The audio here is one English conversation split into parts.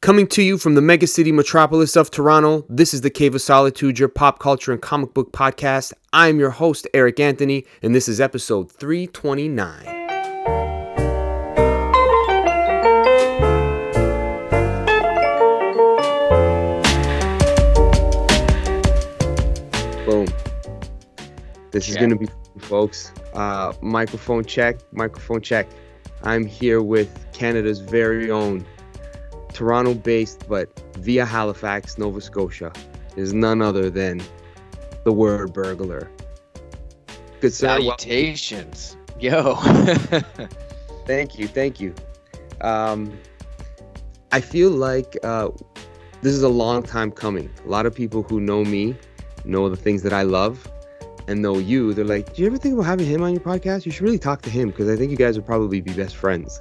Coming to you from the megacity metropolis of Toronto, this is the Cave of Solitude, your pop culture and comic book podcast. I'm your host, Eric Anthony, and this is episode 329. Boom. This is going to be, folks. Uh, microphone check, microphone check. I'm here with Canada's very own Toronto based, but via Halifax, Nova Scotia, is none other than the Wordburglar. Good sir. Salutations. Yo. thank you, thank you. Um, I feel like uh, this is a long time coming. A lot of people who know me know the things that I love and know you. They're like, Do you ever think about having him on your podcast? You should really talk to him because I think you guys would probably be best friends.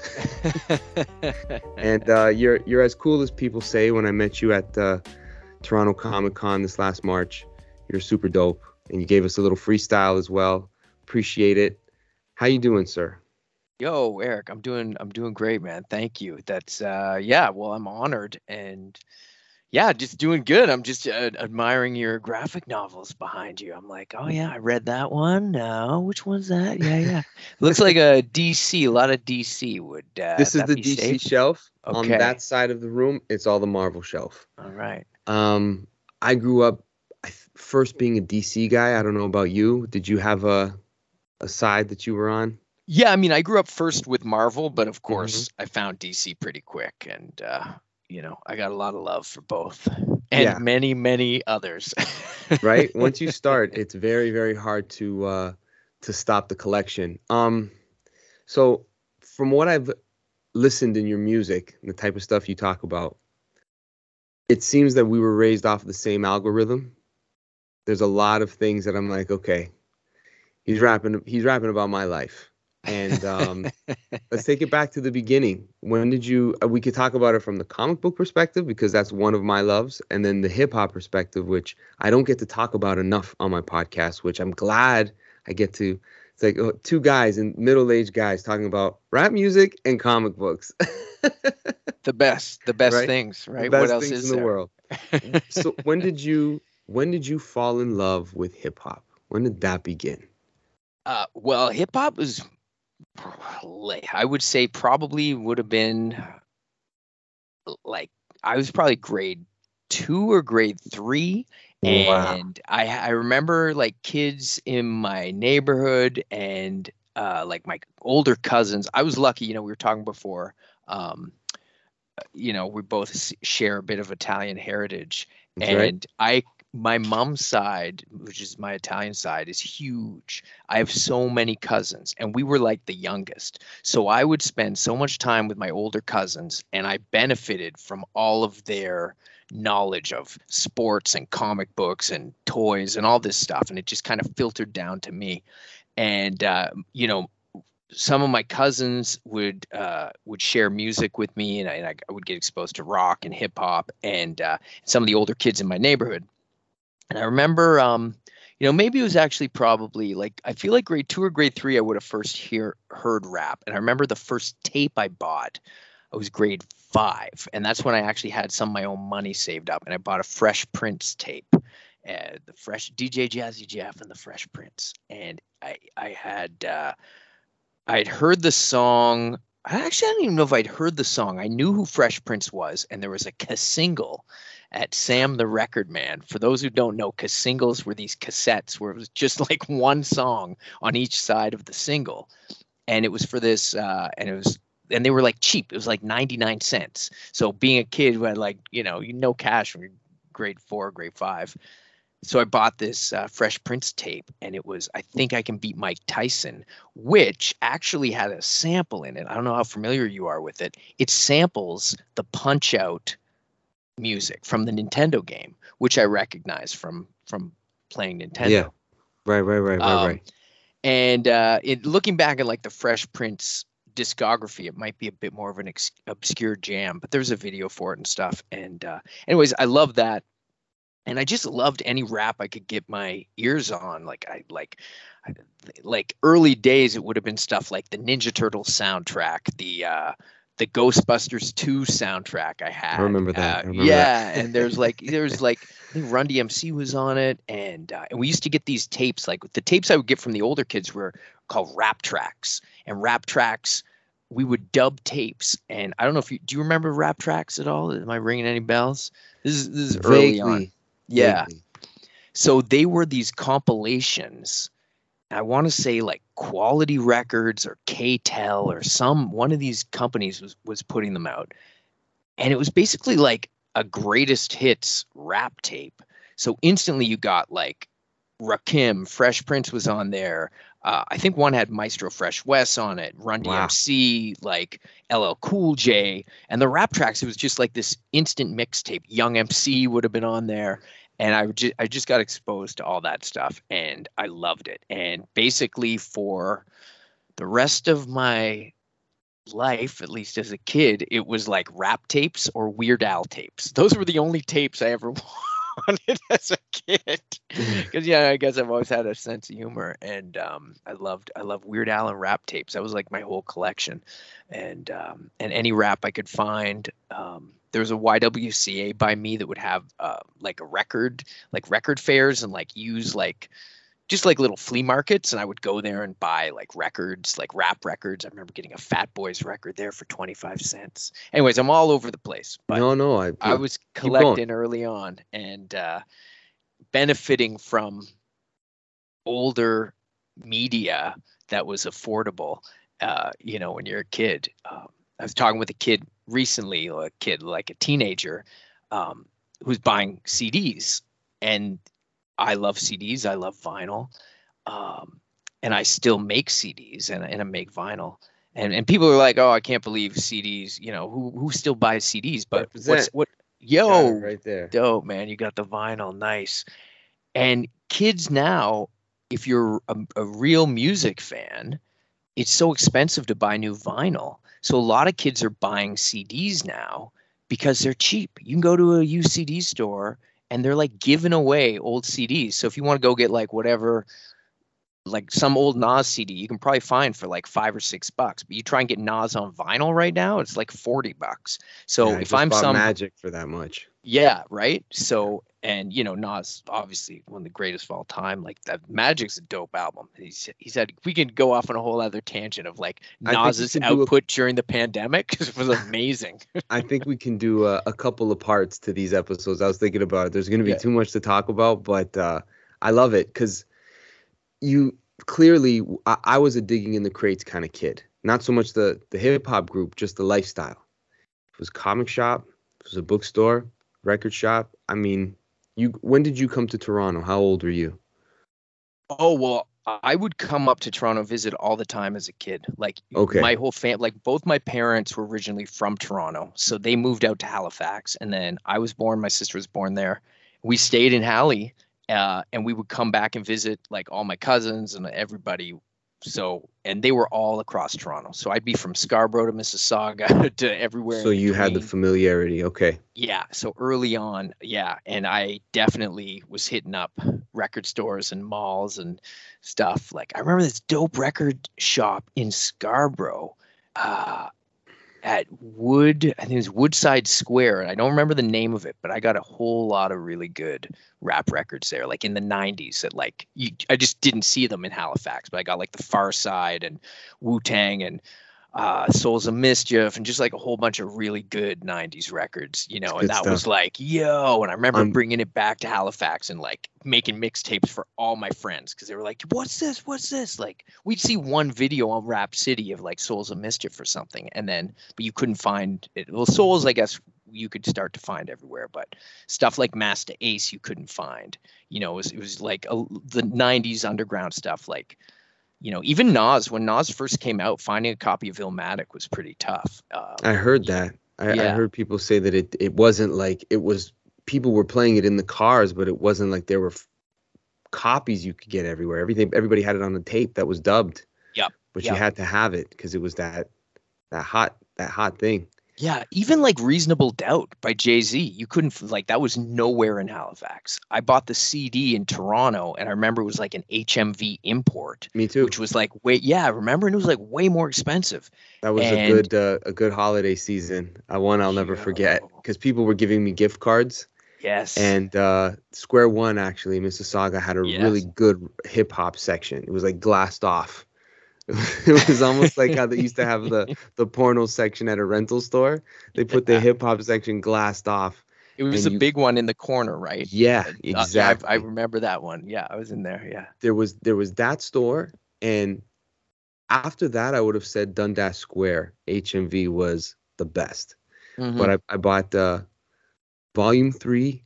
and uh, you're you're as cool as people say. When I met you at uh, Toronto Comic Con this last March, you're super dope, and you gave us a little freestyle as well. Appreciate it. How you doing, sir? Yo, Eric, I'm doing I'm doing great, man. Thank you. That's uh yeah, well, I'm honored and yeah, just doing good. I'm just uh, admiring your graphic novels behind you. I'm like, "Oh yeah, I read that one. No, which one's that? Yeah, yeah. Looks like a DC, a lot of DC would uh this is the DC safe? shelf. On that side of the room, it's all the Marvel shelf. All right. Um, I grew up first being a DC guy. I don't know about you. Did you have a a side that you were on? Yeah, I mean, I grew up first with Marvel, but Mm-hmm. of course, I found DC pretty quick, and uh, you know, I got a lot of love for both, and Yeah. many, many others. right once you start it's very very hard to uh to stop the collection um so from what i've listened in your music and the type of stuff you talk about it seems that we were raised off the same algorithm there's a lot of things that i'm like okay he's rapping he's rapping about my life and um let's take it back to the beginning. When did you uh, we could talk about it from the comic book perspective because that's one of my loves and then the hip hop perspective which i don't get to talk about enough on my podcast which i'm glad i get to it's like uh, two guys and middle-aged guys talking about rap music and comic books. The best, the best Right? things, right? best what else is in the world. So when did you when did you fall in love with hip hop? When did that begin? Uh, well, hip hop was, I would say, probably would have been like I was probably grade two or grade three, Wow. and I I remember like kids in my neighborhood and uh, like my older cousins. I was lucky, you know, we were talking before. Um, you know, we both share a bit of Italian heritage, That's right. and I my mom's side, which is my Italian side, is huge. I have so many cousins, and we were like the youngest. So I would spend so much time with my older cousins, and I benefited from all of their knowledge of sports and comic books and toys and all this stuff. And it just kind of filtered down to me. And, uh, you know, some of my cousins would uh, would share music with me, and I, and I would get exposed to rock and hip hop, and uh, some of the older kids in my neighborhood. And I remember, um, you know, maybe it was actually probably like I feel like grade two or grade three I would have first hear heard rap. And I remember the first tape I bought, I was grade five, and that's when I actually had some of my own money saved up, and I bought a Fresh Prince tape, uh, the Fresh DJ Jazzy Jeff and the Fresh Prince, and I I had uh, I had heard the song. I actually I don't even know if I'd heard the song. I knew who Fresh Prince was, and there was a single at Sam the Record Man. For those who don't know, ca- singles were these cassettes where it was just like one song on each side of the single, and it was for this, uh, and it was, and they were like cheap. It was like ninety nine cents. So being a kid who had like you know you no cash you're grade four, grade five. So I bought this uh, Fresh Prince tape, and it was I think I can beat Mike Tyson, which actually had a sample in it. I don't know how familiar you are with it. It samples the Punch Out music from the Nintendo game, which I recognize from from playing Nintendo. Yeah. right right right right Um, right And uh, it, looking back at like the Fresh Prince discography, it might be a bit more of an ex- obscure jam, but there's a video for it and stuff. And uh, anyways, I love that. And I just loved any rap I could get my ears on. Like I like, I- like early days, it would have been stuff like the Ninja Turtles soundtrack, the uh, the Ghostbusters 2 soundtrack I had. I remember that. Uh, I remember yeah, that. and there's like there's like I think Run DMC was on it, and uh, and we used to get these tapes. Like the tapes I would get from the older kids were called rap tracks, and rap tracks we would dub tapes. And I don't know if you do you remember rap tracks at all? Am I ringing any bells? This is this is early on. Yeah. vaguely. So they were these compilations. I want to say like Quality Records or KTEL or some one of these companies was was putting them out. And it was basically like a greatest hits rap tape. So instantly you got like Rakim, Fresh Prince was on there. Uh, I think one had Maestro Fresh Wes on it, Run Wow. DMC, like LL Cool J, and the rap tracks. It was just like this instant mixtape. Young MC would have been on there, and I just I just got exposed to all that stuff, and I loved it. And basically, for the rest of my life, at least as a kid, it was like rap tapes or Weird Al tapes. Those were the only tapes I ever wanted as a kid. Because yeah, I guess I've always had a sense of humor, and um, I loved I loved Weird Al and rap tapes. That was like my whole collection, and um, and any rap I could find. Um, there was a YWCA by me that would have uh, like a record, like record fairs, and like use like just like little flea markets and I would go there and buy like records, like rap records. I remember getting a Fat Boys record there for 25 cents. Anyways, I'm all over the place, but no, no, I. I was collecting early on and uh, benefiting from older media that was affordable. Uh, you know, when you're a kid, um, I was talking with a kid recently, a kid like a teenager, um, who's buying CDs, and I love CDs. I love vinyl, um, and I still make CDs and, and I make vinyl. And and people are like, oh, I can't believe CDs. You know, who who still buys CDs? But what's what? Yo, right there. dope, man. You got the vinyl, nice. And kids now, if you're a, a real music fan, it's so expensive to buy new vinyl. So a lot of kids are buying CDs now because they're cheap. You can go to a used CD store and they're like giving away old CDs. So if you want to go get like whatever, like some old Nas CD, you can probably find for like five or six bucks. But you try and get Nas on vinyl right now, it's like forty bucks. So Yeah, if I'm some Magic for that much. yeah, right. So, and you know, Nas obviously one of the greatest of all time. Like that, Magic's a dope album. He's he said we can go off on a whole other tangent of like Nas's do a- output during the pandemic 'cause it was amazing. I think we can do a, a couple of parts to these episodes. I was thinking about it. There's going to be Yeah. too much to talk about, but uh, I love it because you clearly, I, I was a digging in the crates kind of kid. Not so much the the hip hop group, just the lifestyle. It was comic shop, it was a bookstore, record shop. I mean, you. When did you come to Toronto? How old were you? oh well, I would come up to Toronto visit all the time as a kid. Like Okay. my whole fam, like both my parents were originally from Toronto, so they moved out to Halifax, and then I was born. My sister was born there. We stayed in Halley, uh, and we would come back and visit like all my cousins and everybody. So, and they were all across Toronto. So I'd be from Scarborough to Mississauga to everywhere. So you had the familiarity. Okay. Yeah. So early on, yeah. And I definitely was hitting up record stores and malls and stuff. Like I remember this dope record shop in Scarborough uh, at Wood, I think it was Woodside Square. And I don't remember the name of it, but I got a whole lot of really good rap records there, like in the 90s that like you, I just didn't see them in Halifax, but I got like the Pharcyde and Wu Tang and uh, Souls of Mischief and just like a whole bunch of really good 90s records, you know, and that was like, yo, and I remember I'm- bringing it back to Halifax and like making mixtapes for all my friends because they were like, what's this? What's this? Like, we'd see one video on Rap City of like Souls of Mischief or something, and then, but you couldn't find it. Well, Souls, I guess you could start to find everywhere, but stuff like Masta Ace, you couldn't find. You know, it was, it was like a, the 90s underground stuff, like, you know, even Nas, when Nas first came out, finding a copy of Illmatic was pretty tough. Uh, I heard that. I, I heard people say that it it wasn't like it was people were playing it in the cars, but it wasn't like there were f- copies you could get everywhere. Everything everybody had it on the tape that was dubbed. Yep, But yep. you had to have it because it was that that hot that hot thing. Yeah, even like Reasonable Doubt by Jay Z, you couldn't like that was nowhere in Halifax. I bought the CD in Toronto, and I remember it was like an HMV import. Me too. Which was like wait, yeah, I remember, and it was like way more expensive. That was and, a good uh, a good holiday season. Uh, one I'll never forget because people were giving me gift cards. Yes. And uh, Square One actually, Mississauga had a yes. really good hip hop section. It was like glassed off it was almost like how they used to have the the porno section at a rental store. They put the hip hop section glassed off. It was a you, big one in the corner, right? Yeah, exactly. Uh, I, I, remember that one. Yeah, I was in there. Yeah. There was there was that store, and after that, I would have said Dundas Square HMV was the best. Mm-hmm. But I, I bought the Volume Three,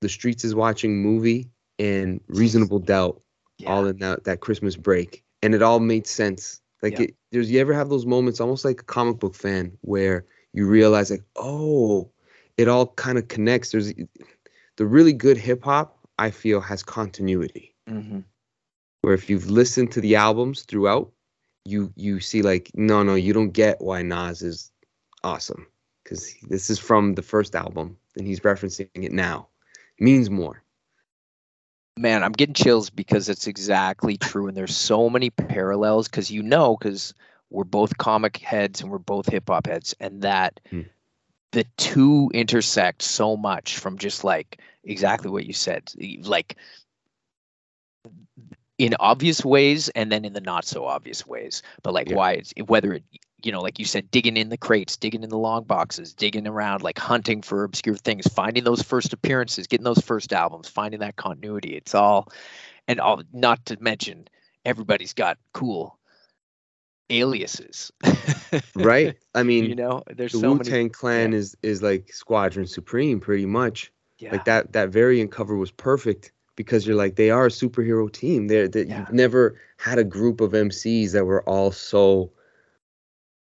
The Streets is Watching movie, and Reasonable Doubt, yeah. all in that that Christmas break and it all made sense. Like yeah. it, there's you ever have those moments almost like a comic book fan where you realize like, oh, it all kind of connects. There's the really good hip hop I feel has continuity. Mm-hmm. Where if you've listened to the albums throughout, you you see like no no you don't get why Nas is awesome because this is from the first album and he's referencing it now. It means more man, I'm getting chills because it's exactly true. And there's so many parallels because you know, because we're both comic heads and we're both hip hop heads, and that hmm. the two intersect so much from just like exactly what you said, like in obvious ways and then in the not so obvious ways. But like yeah. why it's whether it you know, like you said, digging in the crates, digging in the long boxes, digging around, like hunting for obscure things, finding those first appearances, getting those first albums, finding that continuity. It's all, and all, not to mention, everybody's got cool aliases. right. I mean, you know, there's the so Wu Tang Clan yeah. is is like Squadron Supreme, pretty much. Yeah. Like that that variant cover was perfect because you're like they are a superhero team. They're that yeah. you've never had a group of MCs that were all so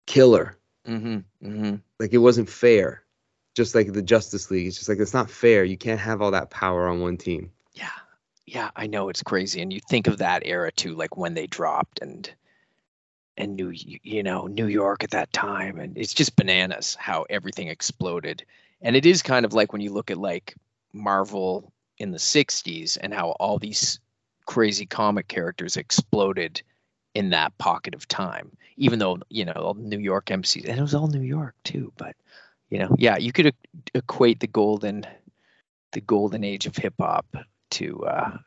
killer. Mm-hmm, mm-hmm. Like it wasn't fair. Just like the Justice League, it's just like it's not fair. You can't have all that power on one team. Yeah, yeah, I know it's crazy, and you think of that era too, like when they dropped and and New, you know, New York at that time, and it's just bananas how everything exploded. And it is kind of like when you look at like Marvel in the '60s and how all these crazy comic characters exploded in that pocket of time, even though, you know, New York MCs, and it was all New York too, but, you know, yeah, you could equate the golden, the golden age of hip hop to, uh,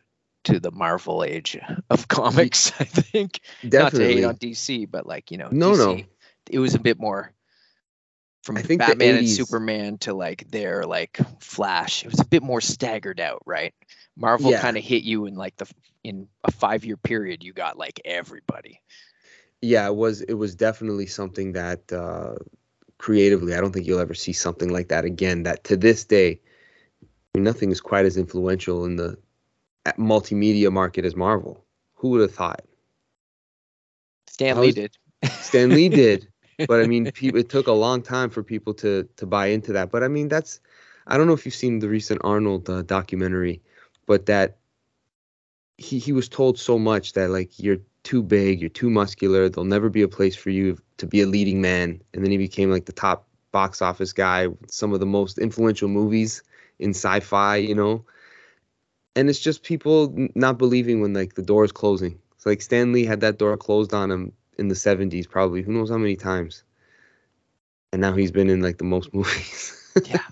to the Marvel age of comics, I think. Definitely. Not to hate on DC, but like, you know, no, DC, no. it was a bit more from I think Batman and Superman to like their like Flash. It was a bit more staggered out, right? Marvel yeah. kind of hit you in like the in a five year period. You got like everybody. Yeah, it was it was definitely something that uh, creatively, I don't think you'll ever see something like that again. That to this day, I mean, nothing is quite as influential in the multimedia market as Marvel. Who would have thought? Stan Lee did. Stan Lee did, but I mean, it took a long time for people to to buy into that. But I mean, that's I don't know if you've seen the recent Arnold uh, documentary but that he he was told so much that like you're too big, you're too muscular, there'll never be a place for you to be a leading man. And then he became like the top box office guy, some of the most influential movies in sci-fi, you know. And it's just people not believing when like the door is closing. It's like Stan Lee had that door closed on him in the 70s probably, who knows how many times. And now he's been in like the most movies. yeah.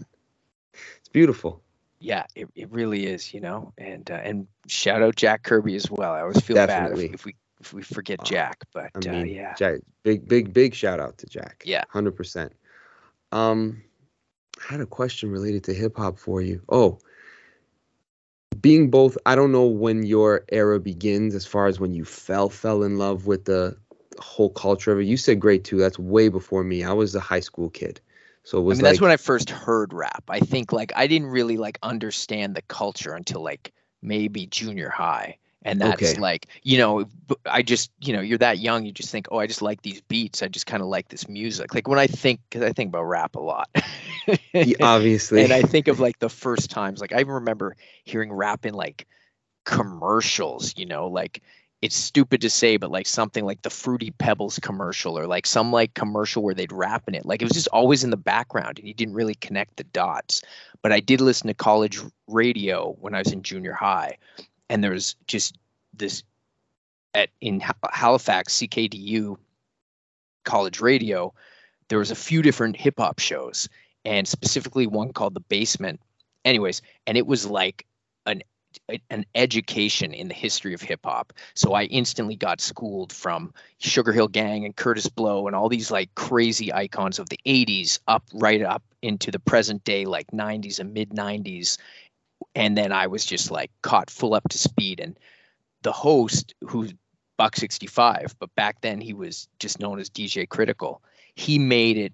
It's beautiful yeah, it, it really is, you know, and uh, and shout out Jack Kirby as well. I always feel Definitely. bad if, if, we if we forget Jack, but I uh, mean, uh, yeah, Jack, big big big shout out to Jack. Yeah, hundred percent. Um, I had a question related to hip hop for you. Oh, being both, I don't know when your era begins as far as when you fell fell in love with the whole culture of it. You said grade two. That's way before me. I was a high school kid. So it was I mean, like, that's when I first heard rap. I think like I didn't really like understand the culture until like maybe junior high. And that's okay. like, you know, I just, you know, you're that young, you just think, oh, I just like these beats. I just kind of like this music. Like when I think, because I think about rap a lot. Obviously. and I think of like the first times, like I remember hearing rap in like commercials, you know, like it's stupid to say, but like something like the Fruity Pebbles commercial or like some like commercial where they'd rap in it. Like it was just always in the background and you didn't really connect the dots. But I did listen to college radio when I was in junior high. And there was just this at in Halifax, CKDU college radio, there was a few different hip hop shows and specifically one called The Basement. Anyways, and it was like an an education in the history of hip hop. So I instantly got schooled from Sugar Hill Gang and Kurtis Blow and all these like crazy icons of the 80s up right up into the present day like 90s and mid 90s and then I was just like caught full up to speed and the host who's Buck 65 but back then he was just known as DJ Critical. He made it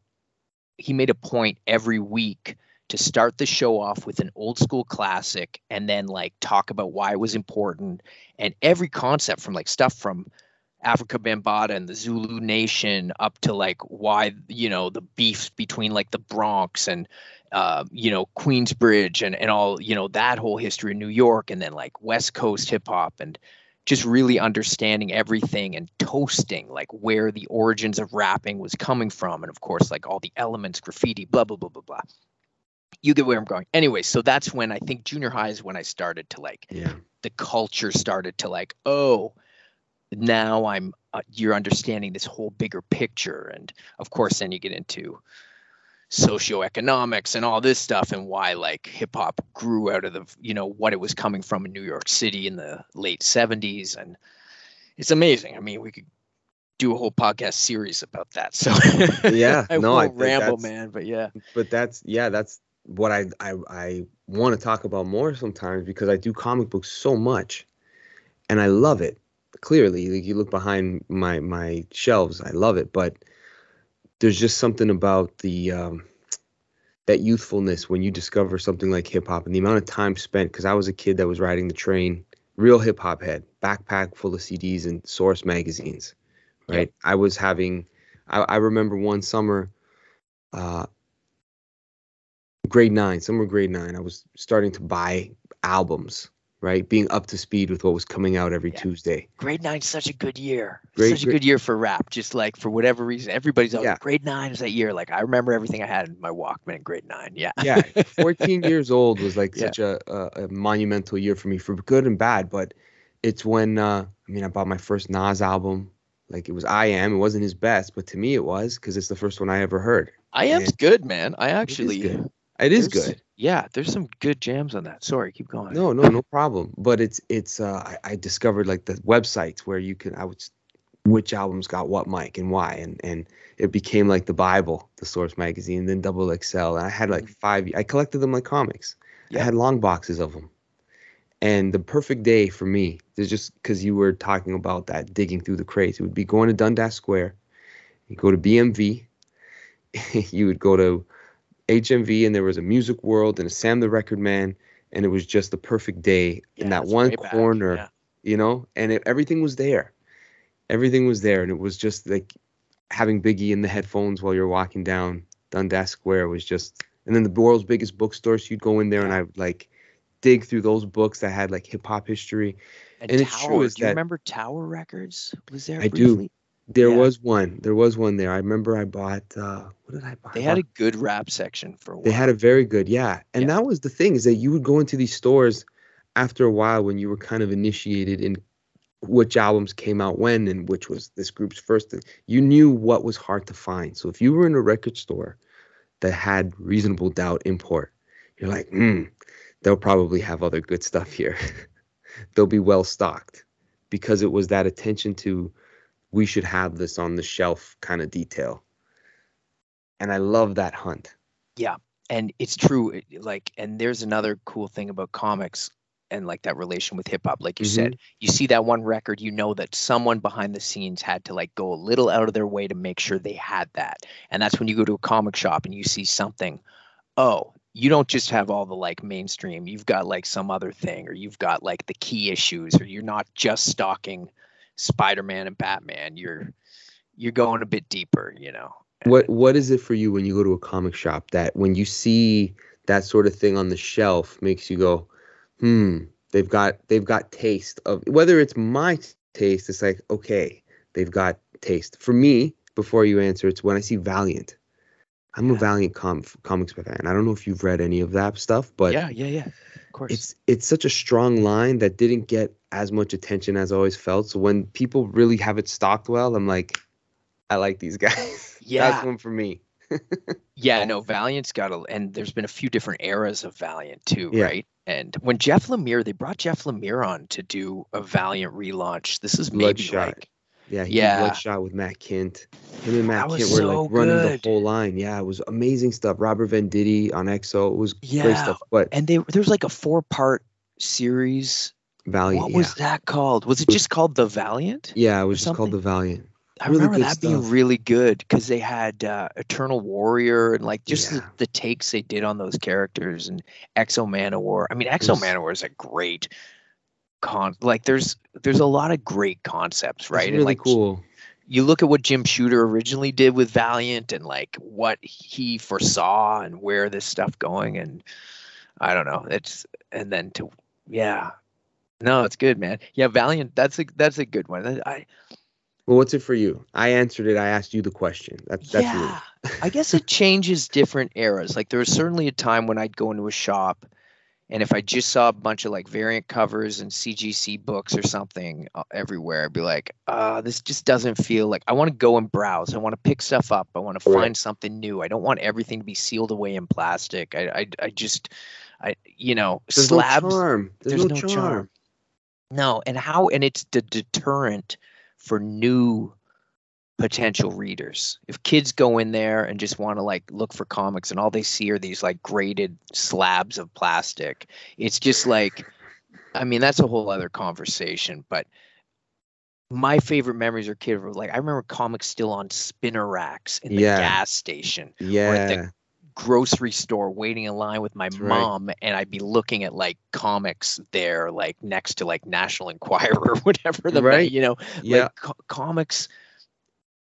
he made a point every week to start the show off with an old school classic and then like talk about why it was important and every concept from like stuff from Afrika Bambaataa and the Zulu Nation up to like why you know the beefs between like the Bronx and uh, you know Queensbridge and and all you know that whole history in New York and then like West Coast hip hop and just really understanding everything and toasting like where the origins of rapping was coming from and of course like all the elements graffiti blah blah blah blah blah you get where I'm going. Anyway, so that's when I think junior high is when I started to like yeah. the culture started to like, oh, now I'm uh, you're understanding this whole bigger picture and of course then you get into socioeconomics and all this stuff and why like hip hop grew out of the you know what it was coming from in New York City in the late 70s and it's amazing. I mean, we could do a whole podcast series about that. So yeah, I no, won't I ramble, man. But yeah, but that's yeah, that's what I I, I want to talk about more sometimes because I do comic books so much, and I love it. Clearly, like you look behind my my shelves, I love it. But there's just something about the um, that youthfulness when you discover something like hip hop and the amount of time spent. Because I was a kid that was riding the train, real hip hop head, backpack full of CDs and Source magazines. Right, yep. I was having. I, I remember one summer. Uh, grade nine, somewhere grade nine, I was starting to buy albums, right? Being up to speed with what was coming out every yeah. Tuesday. Grade nine's such a good year. Great, such a good year for rap. Just like for whatever reason, everybody's like, yeah. grade nine is that year. Like I remember everything I had in my Walkman in grade nine. Yeah. Yeah. 14 years old was like yeah. such a, a, a, monumental year for me for good and bad. But it's when, uh, I mean, I bought my first Nas album. Like it was I Am. It wasn't his best, but to me it was because it's the first one I ever heard. I Am's and good, man. I actually it is good. Yeah, there's some good jams on that. Sorry, keep going. No, no, no problem. But it's it's uh I, I discovered like the websites where you can I would which albums got what mic and why and and it became like the Bible, the Source magazine, then Double XL, and I had like mm-hmm. five. I collected them like comics. Yeah. I had long boxes of them. And the perfect day for me is just because you were talking about that digging through the crates. It would be going to Dundas Square. You go to BMV. you would go to HMV and there was a music world and a Sam the Record Man and it was just the perfect day yeah, in that one corner, yeah. you know, and it, everything was there. Everything was there and it was just like having Biggie in the headphones while you're walking down Dundas Square was just and then the world's biggest bookstore so you'd go in there yeah. and I would like dig through those books that had like hip hop history. And, and Tower, it's true is do you that, remember Tower Records? Was there I briefly? do. There yeah. was one. There was one there. I remember I bought. Uh, what did I buy? They had a good rap section for a while. They had a very good, yeah. And yeah. that was the thing is that you would go into these stores after a while when you were kind of initiated in which albums came out when and which was this group's first. You knew what was hard to find. So if you were in a record store that had reasonable doubt import, you're like, hmm, they'll probably have other good stuff here. they'll be well stocked because it was that attention to we should have this on the shelf kind of detail. And I love that hunt. Yeah. And it's true. Like, and there's another cool thing about comics and like that relation with hip hop. Like you mm-hmm. said, you see that one record, you know that someone behind the scenes had to like go a little out of their way to make sure they had that. And that's when you go to a comic shop and you see something, oh, you don't just have all the like mainstream, you've got like some other thing, or you've got like the key issues, or you're not just stocking Spider-Man and Batman, you're you're going a bit deeper, you know. What what is it for you when you go to a comic shop that when you see that sort of thing on the shelf makes you go, hmm, they've got they've got taste of whether it's my taste. It's like okay, they've got taste. For me, before you answer, it's when I see Valiant. I'm a Valiant com- comics fan. I don't know if you've read any of that stuff, but yeah, yeah, yeah. Course. it's it's such a strong line that didn't get as much attention as I always felt. So when people really have it stocked well, I'm like, I like these guys. Yeah. That's one for me. Yeah, no, Valiant's got a, and there's been a few different eras of Valiant too, Yeah. right? And when Jeff Lemire, they brought Jeff Lemire on to do a Valiant relaunch. This is maybe Bloodshot. like, Yeah, he Yeah. Bloodshot with Matt Kindt. Him and Matt That Kindt were so like running good. the whole line. Yeah, it was amazing stuff. Robert Venditti on X-O. It was great stuff. But and they there was like a four part series. Valiant, what yeah. was that called? Was it just called The Valiant? yeah, it was just called the Valiant. I Really remember that being really good because they had uh, Eternal Warrior and like just the, Yeah. the takes they did on those characters and X-O Manowar. I mean, X-O Manowar is a great con. Like, there's there's a lot of great concepts, right? It's and really like cool. you look at what Jim Shooter originally did with Valiant and like what he foresaw and where this stuff going and I don't know. It's and then to yeah. No, it's good, man. Yeah, Valiant. That's a that's a good one. I, Well, what's it for you? I answered it. I asked you the question. That's that's yeah, I guess it changes different eras. Like there was certainly a time when I'd go into a shop, and if I just saw a bunch of like variant covers and CGC books or something uh, everywhere, I'd be like, uh, this just doesn't feel like I want to go and browse. I want to pick stuff up. I want to Right. find something new. I don't want everything to be sealed away in plastic. I I, I just I you know There's slabs. no charm. There's, there's no, no charm. charm. No, and how and it's the deterrent for new potential readers. If kids go in there and just want to like look for comics and all they see are these like graded slabs of plastic, it's just like I mean, that's a whole other conversation, but my favorite memories are kid like I remember comics still on spinner racks in the Yeah. gas station Yeah. Or at the grocery store waiting in line with my That's right. mom and I'd be looking at like comics there like next to like National Enquirer or whatever the Right. you know Yeah. like co- comics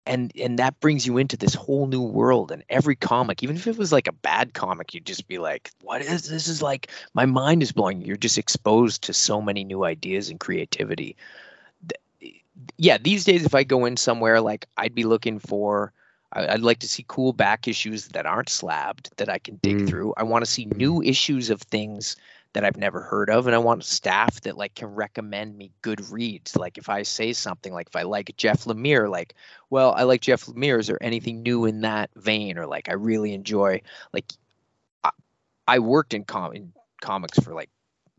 and and that brings you into this whole new world and every comic even if it was like a bad comic you'd just be like what is this is like my mind is blowing you're just exposed to so many new ideas and creativity yeah these days if i go in somewhere like i'd be looking for I'd like to see cool back issues that aren't slabbed that I can dig Mm. through. I want to see new issues of things that I've never heard of, and I want staff that like can recommend me good reads. Like if I say something like if I like Jeff Lemire, like, well, I like Jeff Lemire. Is there anything new in that vein, or like I really enjoy like I, I worked in com in comics for like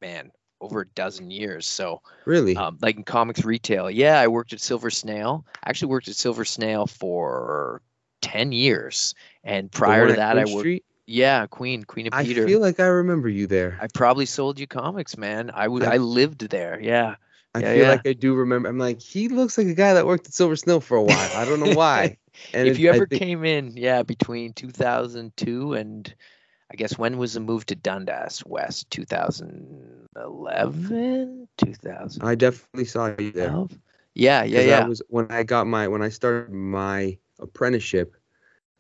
man over a dozen years, so Really? um, like in comics retail. Yeah, I worked at Silver Snail. I actually worked at Silver Snail for ten years, and prior to that, I worked. Street? Yeah, Queen, Queen of I Peter. I feel like I remember you there. I probably sold you comics, man. I would. I- I lived there. Yeah. I yeah, feel yeah. like I do remember. I'm like, he looks like a guy that worked at Silver Snail for a while. I don't know why. And if it- you ever think- came in, yeah, between 2002 and I guess when was the move to Dundas West? 2011, 2000. I definitely saw you there. Yeah, yeah, yeah. I was when I got my when I started my apprenticeship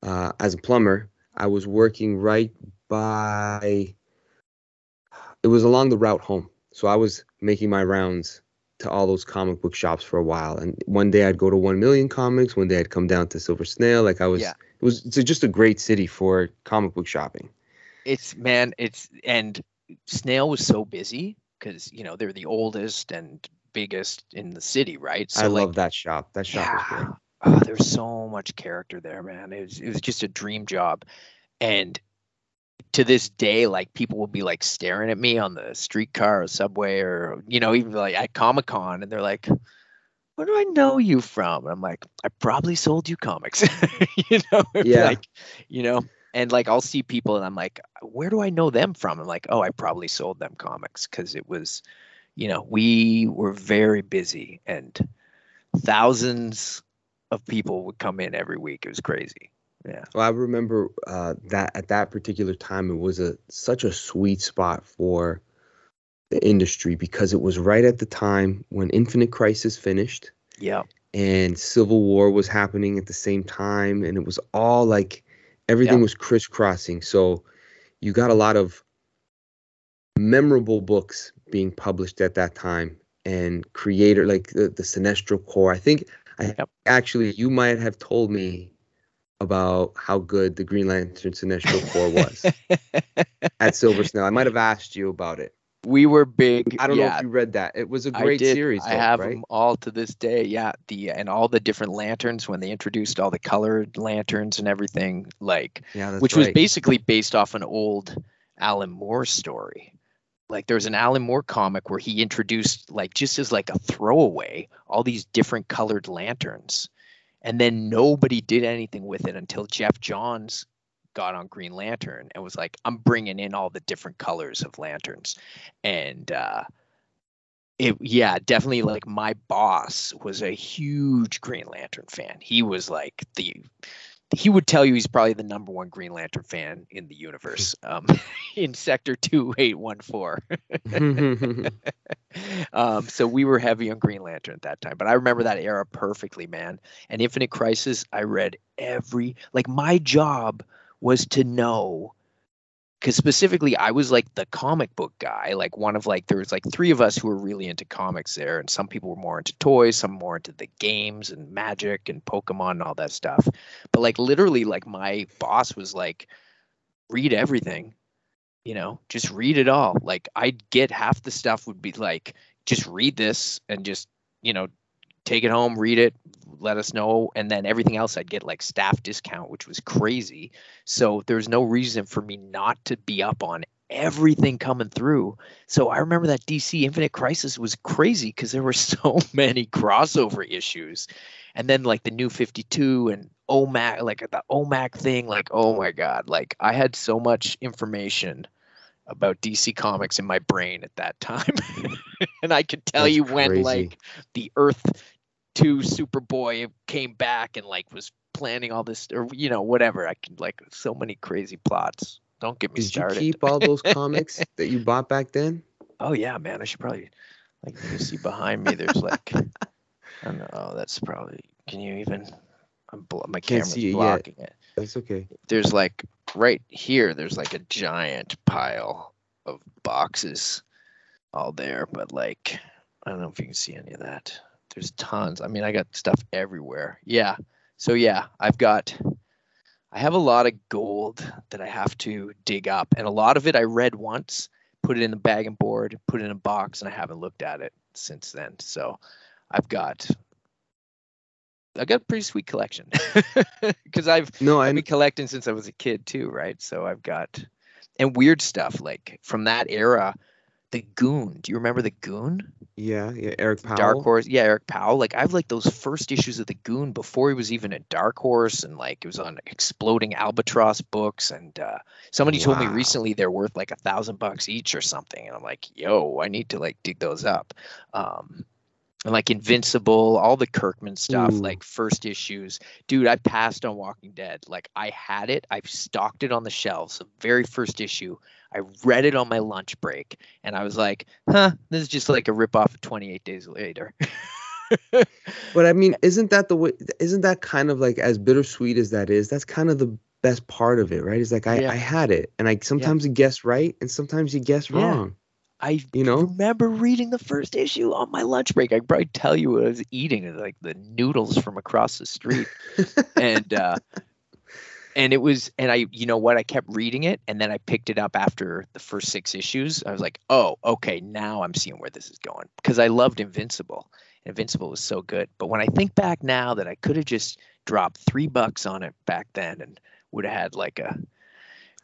uh, as a plumber. I was working right by. It was along the route home, so I was making my rounds to all those comic book shops for a while. And one day I'd go to One Million Comics. One day I'd come down to Silver Snail. Like I was, Yeah. it was it's just a great city for comic book shopping. it's man it's and snail was so busy because you know they're the oldest and biggest in the city right so I like love that shop. That shop was yeah great. Oh, there was so much character there man it was, it was just a dream job and to this day like people will be like staring at me on the streetcar or subway or you know even like at comic-con and they're like where do I know you from? And I'm like, I probably sold you comics. you know, Yeah. like, you know, and like I'll see people and I'm like, where do I know them from? I'm like, oh, I probably sold them comics because it was, you know, we were very busy and thousands of people would come in every week. It was crazy. Yeah. Well, I remember uh, that at that particular time, it was a such a sweet spot for the industry because it was right at the time when Infinite Crisis finished Yeah. and Civil War was happening at the same time, and it was all like everything Yeah. was crisscrossing. So you got a lot of memorable books being published at that time, and creator, like the, the Sinestro Corps. I think I Yep. actually you might have told me about how good the Green Lantern Sinestro Corps was at Silver Snail. I might have asked you about it. we were big. I don't know if you read that. It was a great did. series. I have right? them all to this day. Yeah, the and all the different lanterns when they introduced all the colored lanterns and everything, like Yeah, which was basically based off an old Alan Moore story. Like there was an Alan Moore comic where he introduced like just as like a throwaway all these different colored lanterns. And then nobody did anything with it until Geoff Johns got on Green Lantern and was like, I'm bringing in all the different colors of lanterns. And uh it yeah, definitely like my boss was a huge Green Lantern fan. He was like the he would tell you he's probably the number one Green Lantern fan in the universe. Um, in Sector Two Eight One Four. Um, so we were heavy on Green Lantern at that time. But I remember that era perfectly, man. And Infinite Crisis, I read every like my job was to know because specifically I was like the comic book guy, like one of like there was like three of us who were really into comics there, and some people were more into toys, some more into the games and magic and Pokemon and all that stuff. But like literally, like my boss was like, read everything, you know, just read it all. Like I'd get half the stuff would be like, just read this and just you know take it home, read it, let us know, and then everything else I'd get like staff discount, which was crazy. So there's no reason for me not to be up on everything coming through. So I remember that DC Infinite Crisis was crazy because there were so many crossover issues. And then like the new 52 and OMAC, like the OMAC thing, like, oh my God, like I had so much information about DC Comics in my brain at that time. and I could tell That's you when crazy. like the Earth 2 Superboy came back and like was planning all this or you know whatever. I can like so many crazy plots. Don't get me Did you started. keep all those comics that you bought back then? Oh yeah, man. I should probably like you see behind me. There's like I don't know. Oh, that's probably. Can you even? I'm blo- my Can't camera's see it yet. blocking it. That's okay. There's like right here. There's like a giant pile of boxes, all there. But like I don't know if you can see any of that. There's tons. I mean, I got stuff everywhere. Yeah. So yeah, I've got. I have a lot of gold that I have to dig up, and a lot of it I read once, put it in the bag and board, put it in a box, and I haven't looked at it since then. So I've got I've got a pretty sweet collection because I've No, I've been collecting since I was a kid too, right? So I've got and weird stuff like from that era. The Goon. Do you remember the Goon? yeah, yeah. Eric Powell. Dark Horse. Yeah, Eric Powell. Like I've like those first issues of the Goon before he was even at Dark Horse, and like it was on Exploding Albatross books. And uh, somebody told me recently they're worth like a thousand bucks each or something, and I'm like, yo, I need to like dig those up. Um, and like Invincible, all the Kirkman stuff, Ooh. like first issues. Dude, I passed on Walking Dead. Like I had it, I've stocked it on the shelves. The very first issue. I read it on my lunch break, and I was like, huh, this is just like a ripoff of 28 Days Later. But I mean, isn't that the way? Isn't that kind of like as bittersweet as that is? That's kind of the best part of it, right? It's like I, Yeah. I had it, and I sometimes you guess right, and sometimes you guess Yeah. wrong. I You know? remember reading the first issue on my lunch break. I probably tell you what I was eating, like the noodles from across the street. and uh and it was and i you know what i kept reading it and then i picked it up after the first six issues. I was like oh okay now i'm seeing where this is going. Because i loved invincible. Invincible was so good. But when i think back now that i could have just dropped three bucks on it back then and would have had like a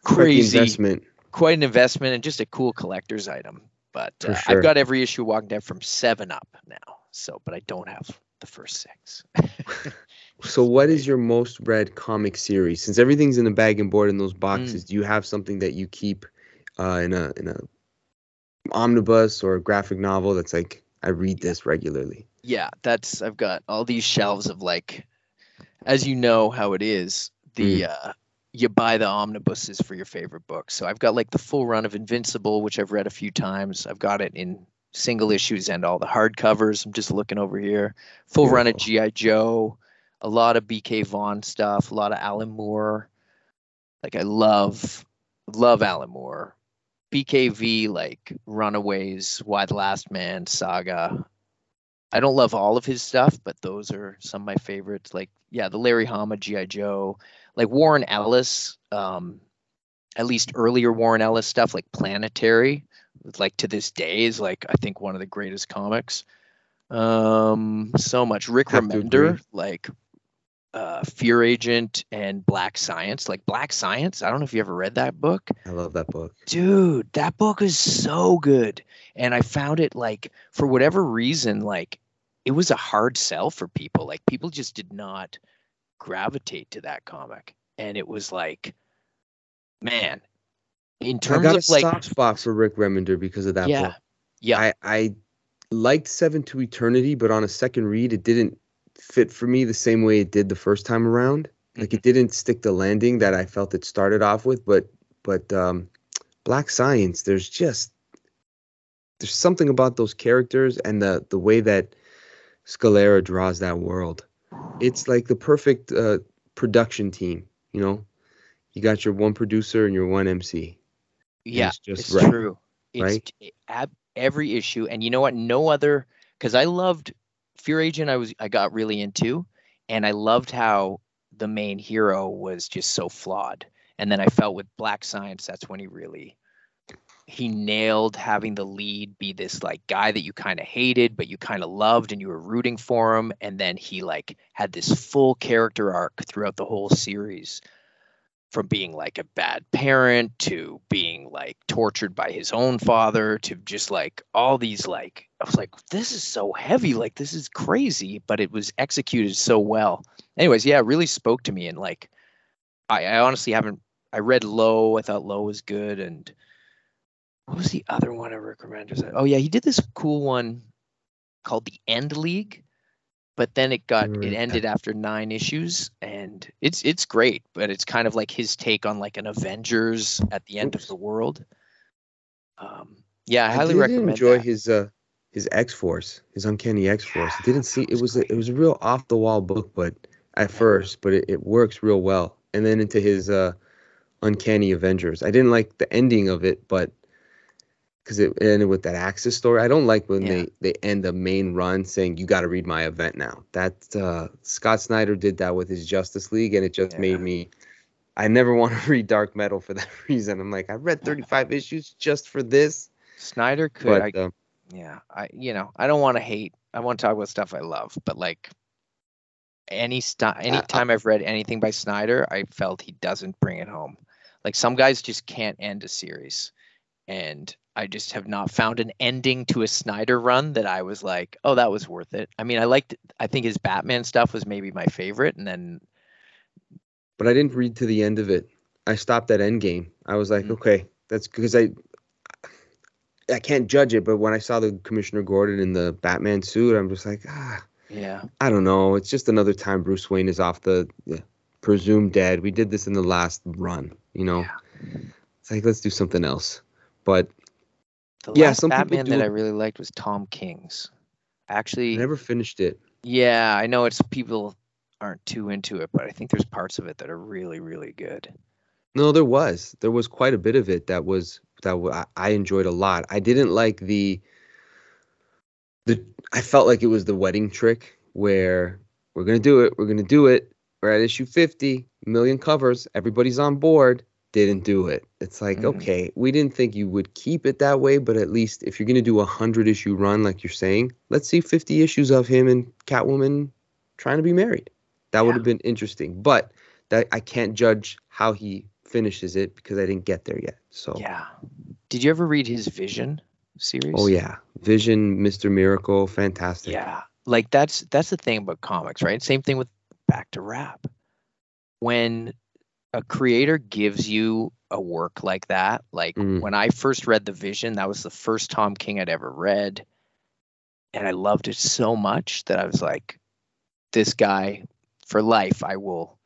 crazy investment. quite an investment and just a cool collector's item. But uh, sure. i've got every issue walking dead from seven up now so but i don't have the first six So, what is your most read comic series? Since everything's in the bag and board in those Mm. boxes, do you have something that you keep uh, in a in a omnibus or a graphic novel that's like I read this regularly? yeah that's i've got all these shelves of like as you know how it is the uh you buy the omnibuses for your favorite books so i've got like the full run of invincible which i've read a few times i've got it in single issues and all the hardcovers i'm just looking over here. Full run of gi joe a lot of bk vaughan stuff a lot of alan moore. Like i love love alan moore. Bkv like runaways Y the last man saga. I don't love all of his stuff, but those are some of my favorites. Like, yeah, the Larry Hama, G.I. Joe, like Warren Ellis, um, at least earlier Warren Ellis stuff, like Planetary, like to this day is like I think one of the greatest comics. Um, so much. Rick Remender, like uh, Fear Agent and Black Science. Like Black Science, I don't know if you ever read that book. I love that book. Dude, that book is so good. And I found it like for whatever reason, like it was a hard sell for people. Like people just did not gravitate to that comic. And it was like, man, in terms I got of a like soft spot for Rick Remender because of that yeah, book. yeah, I, I liked Seven to Eternity, but on a second read, it didn't fit for me the same way it did the first time around. Like Mm-hmm. it didn't stick the landing that I felt it started off with. But but um, Black Science, there's just there's something about those characters and the the way that Scalera draws that world. It's like the perfect uh, production team. You know, you got your one producer and your one MC. Yeah, it's just it's right, true. It's right? t- ab- every issue, and you know what? No other because I loved Fear Agent. I was I got really into, and I loved how the main hero was just so flawed. And then I felt with Black Science, that's when he really he nailed having the lead be this like guy that you kind of hated but you kind of loved and you were rooting for him and then he like had this full character arc throughout the whole series from being like a bad parent to being like tortured by his own father to just like all these like I was like this is so heavy like this is crazy but it was executed so well. Anyways yeah really spoke to me and like I, I honestly haven't I read Low I thought Low was good and what was the other one I recommended oh yeah he did this cool one called the End League but then it got it ended after nine issues and it's it's great but it's kind of like his take on like an avengers at the end of the world um yeah i, I highly recommend enjoy that. his uh his X Force, his Uncanny X Force. It didn't see it was a, it was a real off the wall book, but at first, but it, it works real well. And then into his uh Uncanny Avengers. I didn't like the ending of it, but because it ended with that Axis story. I don't like when Yeah. they they end a main run saying you got to read my event now. That uh, Scott Snyder did that with his Justice League, and it just Yeah. made me. I never want to read Dark Metal for that reason. I'm like, I read 35 issues just for this. snyder could But I, um, yeah i you know i don't want to hate i want to talk about stuff i love but like any st- anytime i've read anything by snyder i felt he doesn't bring it home like some guys just can't end a series and i just have not found an ending to a snyder run that i was like oh that was worth it i mean i liked i think his batman stuff was maybe my favorite and then but I didn't read to the end of it. I stopped at Endgame. I was like, Mm. okay, that's because I I can't judge it, but when I saw the Commissioner Gordon in the Batman suit, I'm just like, ah, yeah I don't know. It's just another time Bruce Wayne is off the yeah, presumed dead. We did this in the last run, you know. Yeah. It's like let's do something else. But the Yeah, last some batman that i really liked was tom king's actually I never finished it. Yeah, I know it's people aren't too into it, but I think there's parts of it that are really, really good. No, there was. There was quite a bit of it that was that I- I enjoyed a lot. I didn't like the the I felt like it was the wedding trick where we're gonna do it, we're gonna do it. We're at issue 50, million covers, everybody's on board. Didn't do it. It's like, Mhm. okay, we didn't think you would keep it that way, but at least if you're gonna do a hundred issue run, like you're saying, let's see 50 issues of him and Catwoman trying to be married. That would have been interesting. But that I can't judge how he finishes it because I didn't get there yet. So Yeah. Did you ever read his Vision series? oh yeah. Vision, Mr. Miracle, fantastic. Yeah. Like that's that's the thing about comics, right? Same thing with Back to Rap. When a creator gives you a work like that, like Mm. when I first read The Vision, that was the first Tom King I'd ever read. And I loved it so much that I was like, this guy for life, I will,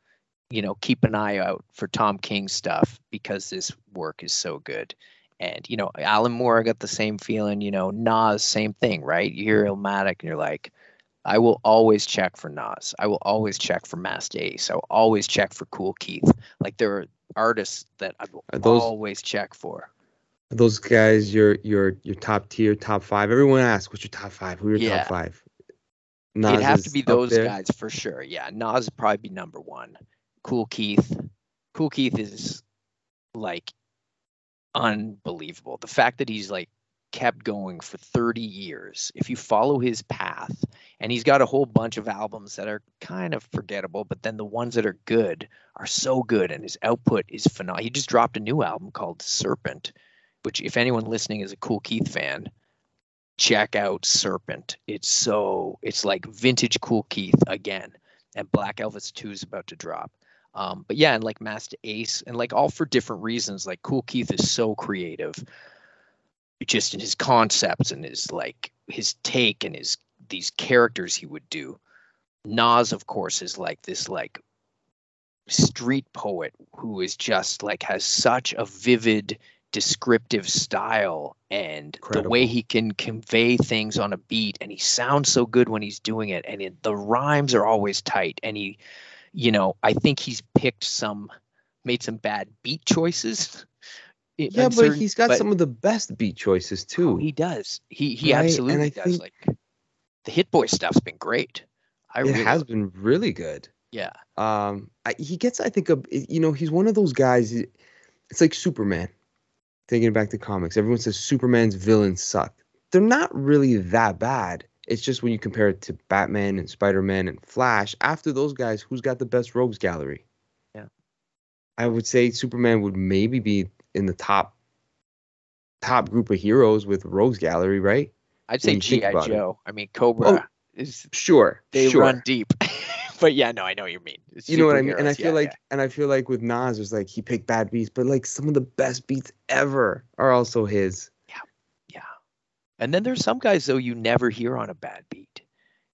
you know, keep an eye out for Tom King stuff because this work is so good. And, you know, Alan Moore, I got the same feeling, you know, Nas, same thing, right? You hear Illmatic and you're like, I will always check for Nas. I will always check for Masta Ace. I will always check for Kool Keith. Like there are artists that I will those- always check for. Those guys, your your your top tier, top five. Everyone asks, what's your top five? Who are your Yeah. top five? Nas It'd have to be those there? guys for sure. Yeah, Nas would probably be number one. Kool Keith. Kool Keith is like unbelievable. The fact that he's like kept going for 30 years. If you follow his path, and he's got a whole bunch of albums that are kind of forgettable, but then the ones that are good are so good, and his output is phenomenal. He just dropped a new album called Serpent, which, if anyone listening is a Kool Keith fan, check out Serpent. It's so it's like vintage Kool Keith again, and Black Elvis 2 is about to drop. Um, but yeah, and like Masta Ace, and like all for different reasons. Like Kool Keith is so creative, just in his concepts and his like his take and his these characters he would do. Nas, of course, is like this like street poet who is just like has such a vivid descriptive style and the way he can convey things on a beat and he sounds so good when he's doing it and it, the rhymes are always tight and he you know i think he's picked some made some bad beat choices Yeah, but he's got but- some of the best beat choices too. Oh, he does. He he Right, absolutely does. think- like the Hit Boy stuff's been great. I it really has been really good. yeah. Um, I, he gets, I think, a you know, he's one of those guys. he- It's like Superman. Taking it back to comics, everyone says Superman's villains suck. They're not really that bad. It's just when you compare it to Batman and Spider Man and Flash. After those guys, who's got the best rogues gallery? Yeah. I would say Superman would maybe be in the top top group of heroes with rogues gallery, right? I'd say GI about it. Joe. I mean Cobra oh, is Sure, they sure. run deep. but yeah, no, I know what you mean. It's you know what I mean? And I feel yeah, like, yeah. and I feel like with Nas, it's like he picked bad beats, but like some of the best beats ever are also his. yeah. Yeah. And then there's some guys though you never hear on a bad beat.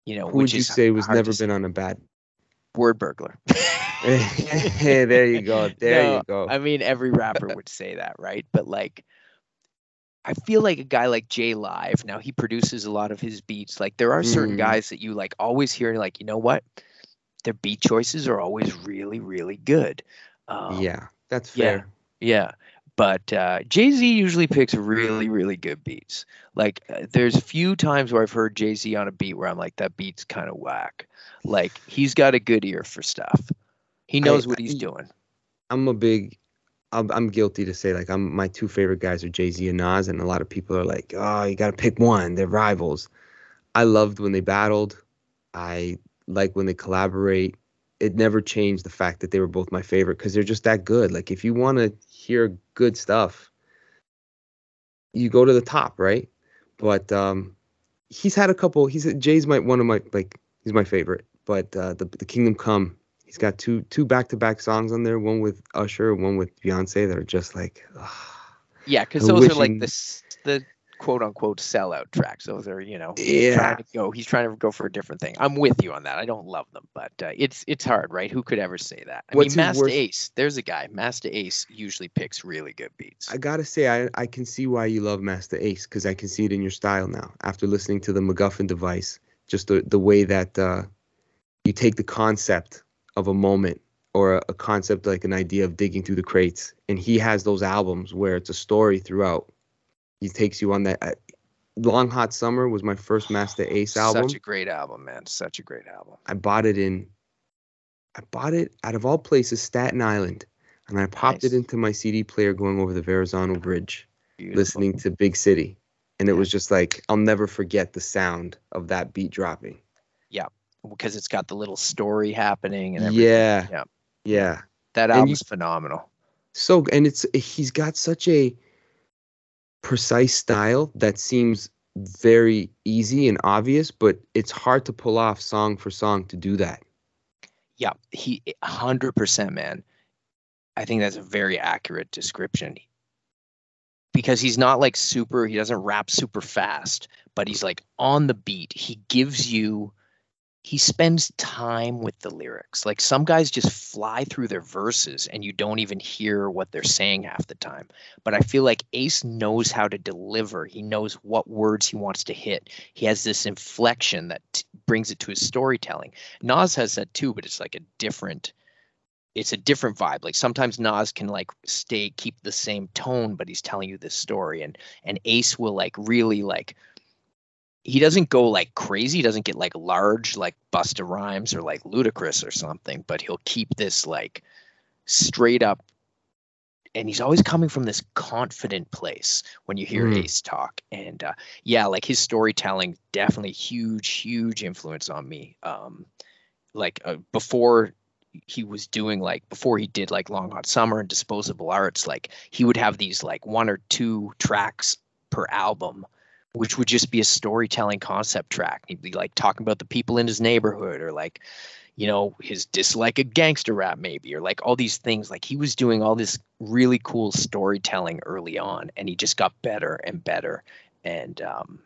You know, Who which would you say was never say. been on a bad? word burglar. hey, there you go. There No, you go. I mean, every rapper would say that, right? But like, I feel like a guy like J-Live. Now he produces a lot of his beats. Like, there are certain Mhm. guys that you like always hear. Like, you know what? Their beat choices are always really, really good. Um, yeah, that's yeah. fair. yeah. But uh, Jay Z usually picks really, really good beats. Like, uh, there's few times where I've heard Jay Z on a beat where I'm like, that beat's kind of whack. Like, he's got a good ear for stuff. He knows what he's I- doing. I'm a big. I'm, I'm guilty to say like I'm my two favorite guys are Jay Z and Nas, and a lot of people are like, oh, you got to pick one. They're rivals. I loved when they battled. I like when they collaborate. It never changed the fact that they were both my favorite because they're just that good. Like if you want to hear good stuff, you go to the top, right? But um, he's had a couple. He's Jay's my one of my like he's my favorite. But uh, the the Kingdom Come, he's got two two back to back songs on there. One with Usher, one with Beyonce that are just like. ugh. Yeah, because those are like the the quote unquote sellout tracks. Those are you know Yeah. trying to go. He's trying to go for a different thing. I'm with you on that. I don't love them, but uh, it's it's hard, right? Who could ever say that? I What's mean, Master worst- Ace. There's a guy. Masta Ace usually picks really good beats. I gotta say, I, I can see why you love Masta Ace because I can see it in your style now. After listening to the MacGuffin device, just the the way that uh, you take the concept of a moment or a, a concept like an idea of digging through the crates, and he has those albums where it's a story throughout. He takes you on that. Uh, Long Hot Summer was my first Masta Ace album. Such a great album, man. Such a great album. I bought it in. I bought it out of all places, Staten Island, and I popped it into my CD player going over the Verrazano Bridge Beautiful. listening to Big City. And it was just like, I'll never forget the sound of that beat dropping. Because it's got the little story happening and everything. Yeah. Yeah. Yeah. That you- album's phenomenal. So, and it's, he's got such a precise style that seems very easy and obvious, but it's hard to pull off song for song to do that. Yeah, he 100% man. I think that's a very accurate description. Because he's not like super, he doesn't rap super fast, but he's like on the beat. He gives you he spends time with the lyrics. Like some guys just fly through their verses and you don't even hear what they're saying half the time. But I feel like Ace knows how to deliver. He knows what words he wants to hit. He has this inflection that t- brings it to his storytelling. Nas has that too, but it's like a different it's a different vibe. Like sometimes Nas can like stay keep the same tone, but he's telling you this story and and Ace will like really like he doesn't go like crazy. He doesn't get like large, like Busta Rhymes or like Ludacris or something, but he'll keep this like straight up. And he's always coming from this confident place when you hear Mm. Ace talk. And uh, yeah, like his storytelling, definitely huge, huge influence on me. Um, like uh, before he was doing like before he did like Long Hot Summer and Disposable Arts, like he would have these like one or two tracks per album which would just be a storytelling concept track. He'd be like talking about the people in his neighborhood or like, you know, his dislike of gangster rap maybe, or like all these things. Like he was doing all this really cool storytelling early on and he just got better and better. And um,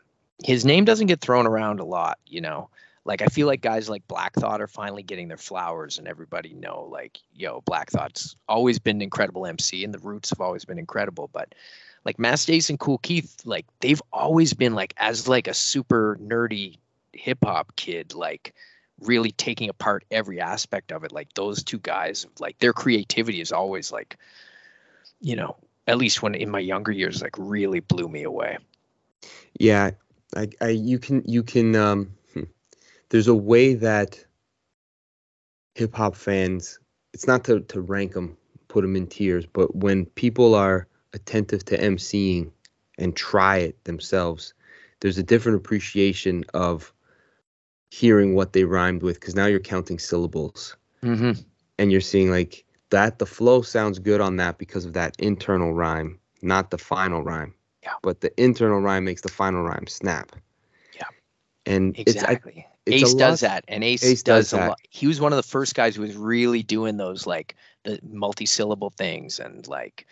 his name doesn't get thrown around a lot, you know. Like I feel like guys like Black Thought are finally getting their flowers and everybody know like, yo, Black Thought's always been an incredible MC and the roots have always been incredible, but like Masta Ace and Kool Keith, like they've always been like as like a super nerdy hip hop kid, like really taking apart every aspect of it. Like those two guys, like their creativity is always like, you know, at least when in my younger years, like really blew me away. Yeah, I, I you can you can um hmm. there's a way that hip hop fans it's not to to rank them, put them in tiers, but when people are attentive to emceeing and try it themselves, there's a different appreciation of hearing what they rhymed with because now you're counting syllables Mm-hmm. and you're seeing like that the flow sounds good on that because of that internal rhyme, not the final rhyme. Yeah. But the internal rhyme makes the final rhyme snap. Yeah. And it's I, Exactly. it's Ace does that, and Ace, Ace does, does a lot. He was one of the first guys who was really doing those like the multi-syllable things and like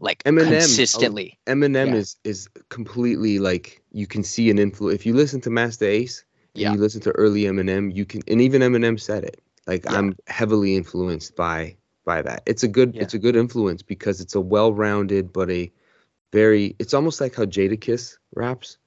like Eminem, oh, consistently. Eminem Yeah. is is completely like you can see an influence if you listen to Masta Ace and Yeah. you listen to early Eminem, you can and even Eminem said it. Like Yeah. I'm heavily influenced by by that. It's a good Yeah. it's a good influence because it's a well-rounded but a very it's almost like how Jadakiss raps.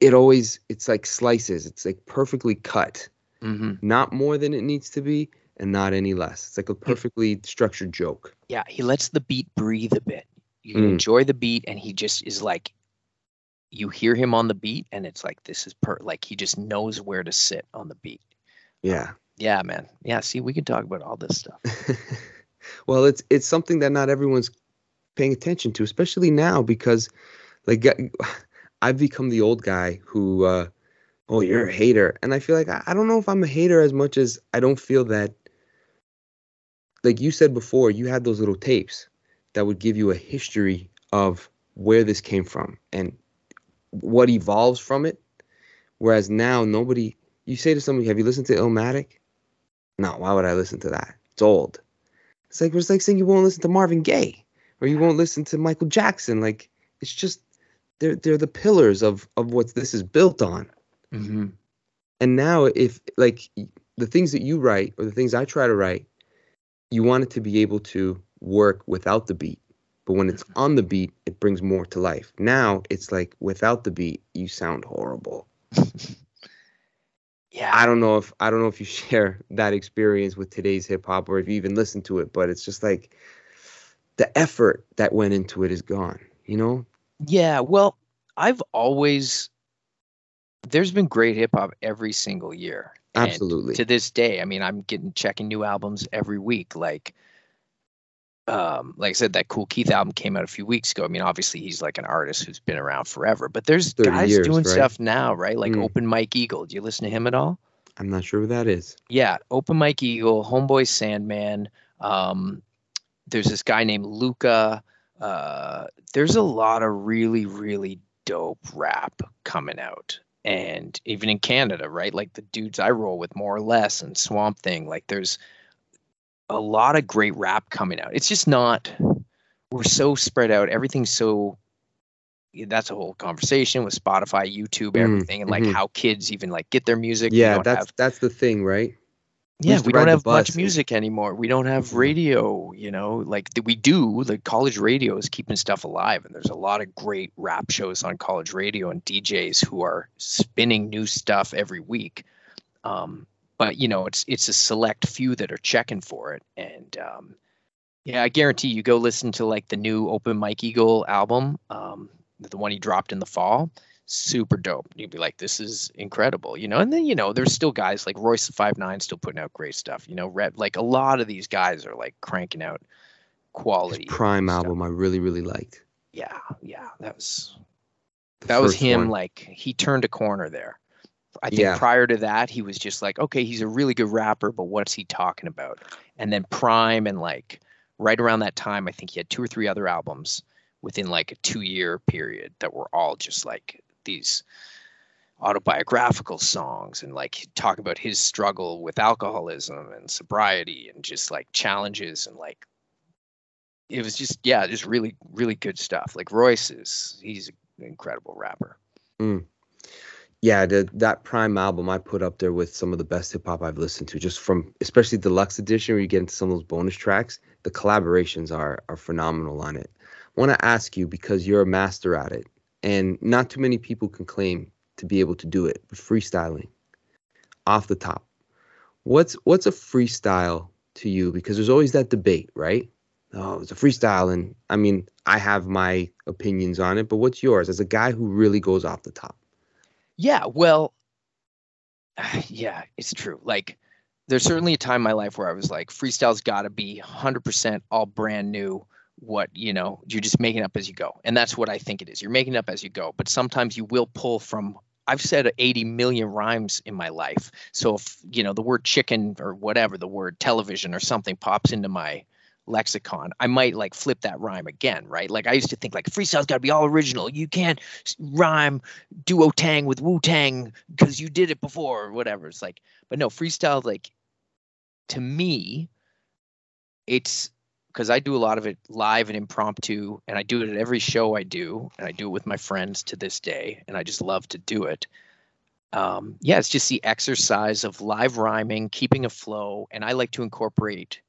It always it's like slices. It's like perfectly cut. hmm Not more than it needs to be and not any less. It's like a perfectly structured joke. Yeah, he lets the beat breathe a bit. You Mm. enjoy the beat, and he just is like, you hear him on the beat, and it's like this is per like he just knows where to sit on the beat. Yeah. Yeah, man. Yeah, see, we can talk about all this stuff. well, it's it's something that not everyone's paying attention to, especially now because like I've become the old guy who uh oh you're a hater and I feel like I, I don't know if I'm a hater as much as I don't feel that like you said before you had those little tapes that would give you a history of where this came from and what evolves from it. Whereas now nobody you say to somebody have you listened to Illmatic? No why would I listen to that? It's old. It's like it's like saying you won't listen to Marvin Gaye or you won't listen to Michael Jackson. Like it's just they're they're the pillars of of what this is built on. hmm And now if like the things that you write or the things I try to write, you want it to be able to work without the beat. But when it's mm-hmm. on the beat, it brings more to life. Now it's like without the beat, you sound horrible. Yeah, I don't know if I don't know if you share that experience with today's hip hop or if you even listen to it, but it's just like the effort that went into it is gone, you know? Yeah, well, I've always there's been great hip hop every single year. And Absolutely. To this day, I mean, I'm getting checking new albums every week. Like, um, like I said, that Kool Keith album came out a few weeks ago. I mean, obviously he's like an artist who's been around forever, but there's guys years, doing right? stuff now, right? Like Mm. Open Mike Eagle. Do you listen to him at all? I'm not sure who that is. Yeah, Open Mike Eagle, Homeboy Sandman. Um, there's this guy named Luca. Uh, there's a lot of really, really dope rap coming out. And even in Canada, right? Like the dudes I roll with, More Or Les, and Swamp Thing. Like there's a lot of great rap coming out. It's just not, we're so spread out. Everything's so, that's a whole conversation with Spotify, YouTube, Mm, everything, and like mhm. how kids even like get their music. Yeah, that's have- that's the thing, right? Yeah, we don't have much music anymore. We don't have Mhm. radio, you know, like we do. The college radio is keeping stuff alive, and there's a lot of great rap shows on college radio and DJs who are spinning new stuff every week. Um, but you know, it's it's a select few that are checking for it, and um, yeah, I guarantee you go listen to like the new Open Mike Eagle album, um, the one he dropped in the fall. Super dope. You'd be like, this is incredible, you know. And then you know, there's still guys like Royce the Five Nine still putting out great stuff. You know, Red like a lot of these guys are like cranking out quality. His Prime stuff. album I really really liked. Yeah, yeah, that was The that was him. one. Like he turned a corner there. I think Yeah. prior to that, he was just like, okay, he's a really good rapper, but what's he talking about? And then Prime and like right around that time, I think he had two or three other albums within like a two year period that were all just like these autobiographical songs and like talk about his struggle with alcoholism and sobriety and just like challenges and like it was just yeah just really really good stuff like royce is he's an incredible rapper hmm. yeah, the, that Prime album I put up there with some of the best hip hop I've listened to, just from especially deluxe edition where you get into some of those bonus tracks. The collaborations are are phenomenal on it. I want to ask you because you're a master at it, and not too many people can claim to be able to do it. But freestyling, off the top, what's what's a freestyle to you? Because there's always that debate, right? Oh, it's a freestyle, and I mean, I have my opinions on it, but what's yours as a guy who really goes off the top? Yeah, well, yeah, it's true. Like, there's certainly a time in my life where I was like, freestyle's got to be 100% all brand new. What, you know, you're just making up as you go. And that's what I think it is. You're making up as you go. But sometimes you will pull from, I've said 80 million rhymes in my life. So if, you know, the word chicken or whatever, the word television or something pops into my lexicon, I might like flip that rhyme again, right? Like I used to think like freestyle's got to be all original. You can't rhyme duo tang with Wu Tang because you did it before or whatever. It's like, but no, freestyle, like to me, it's because I do a lot of it live and impromptu, and I do it at every show I do, and I do it with my friends to this day, and I just love to do it. Um, yeah, it's just the exercise of live rhyming, keeping a flow, and I like to incorporate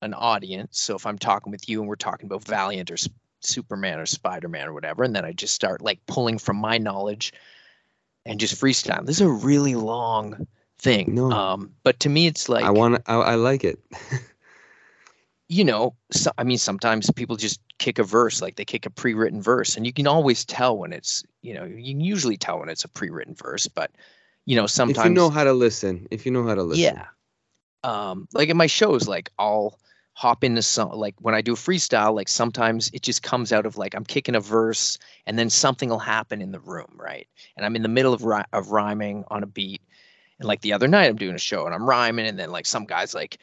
an audience. So if I'm talking with you and we're talking about Valiant or S- Superman or Spider Man or whatever, and then I just start like pulling from my knowledge and just freestyle. This is a really long thing. No. Um, but to me, it's like I want I, I like it. you know, so, I mean, sometimes people just kick a verse, like they kick a pre-written verse, and you can always tell when it's, you know, you can usually tell when it's a pre-written verse, but you know, sometimes if you know how to listen, if you know how to listen. yeah. Um, like in my shows, like I'll hop into some like when I do a freestyle, like sometimes it just comes out of like I'm kicking a verse and then something will happen in the room, right? And I'm in the middle of ri- of rhyming on a beat. And like the other night I'm doing a show and I'm rhyming and then like some guys like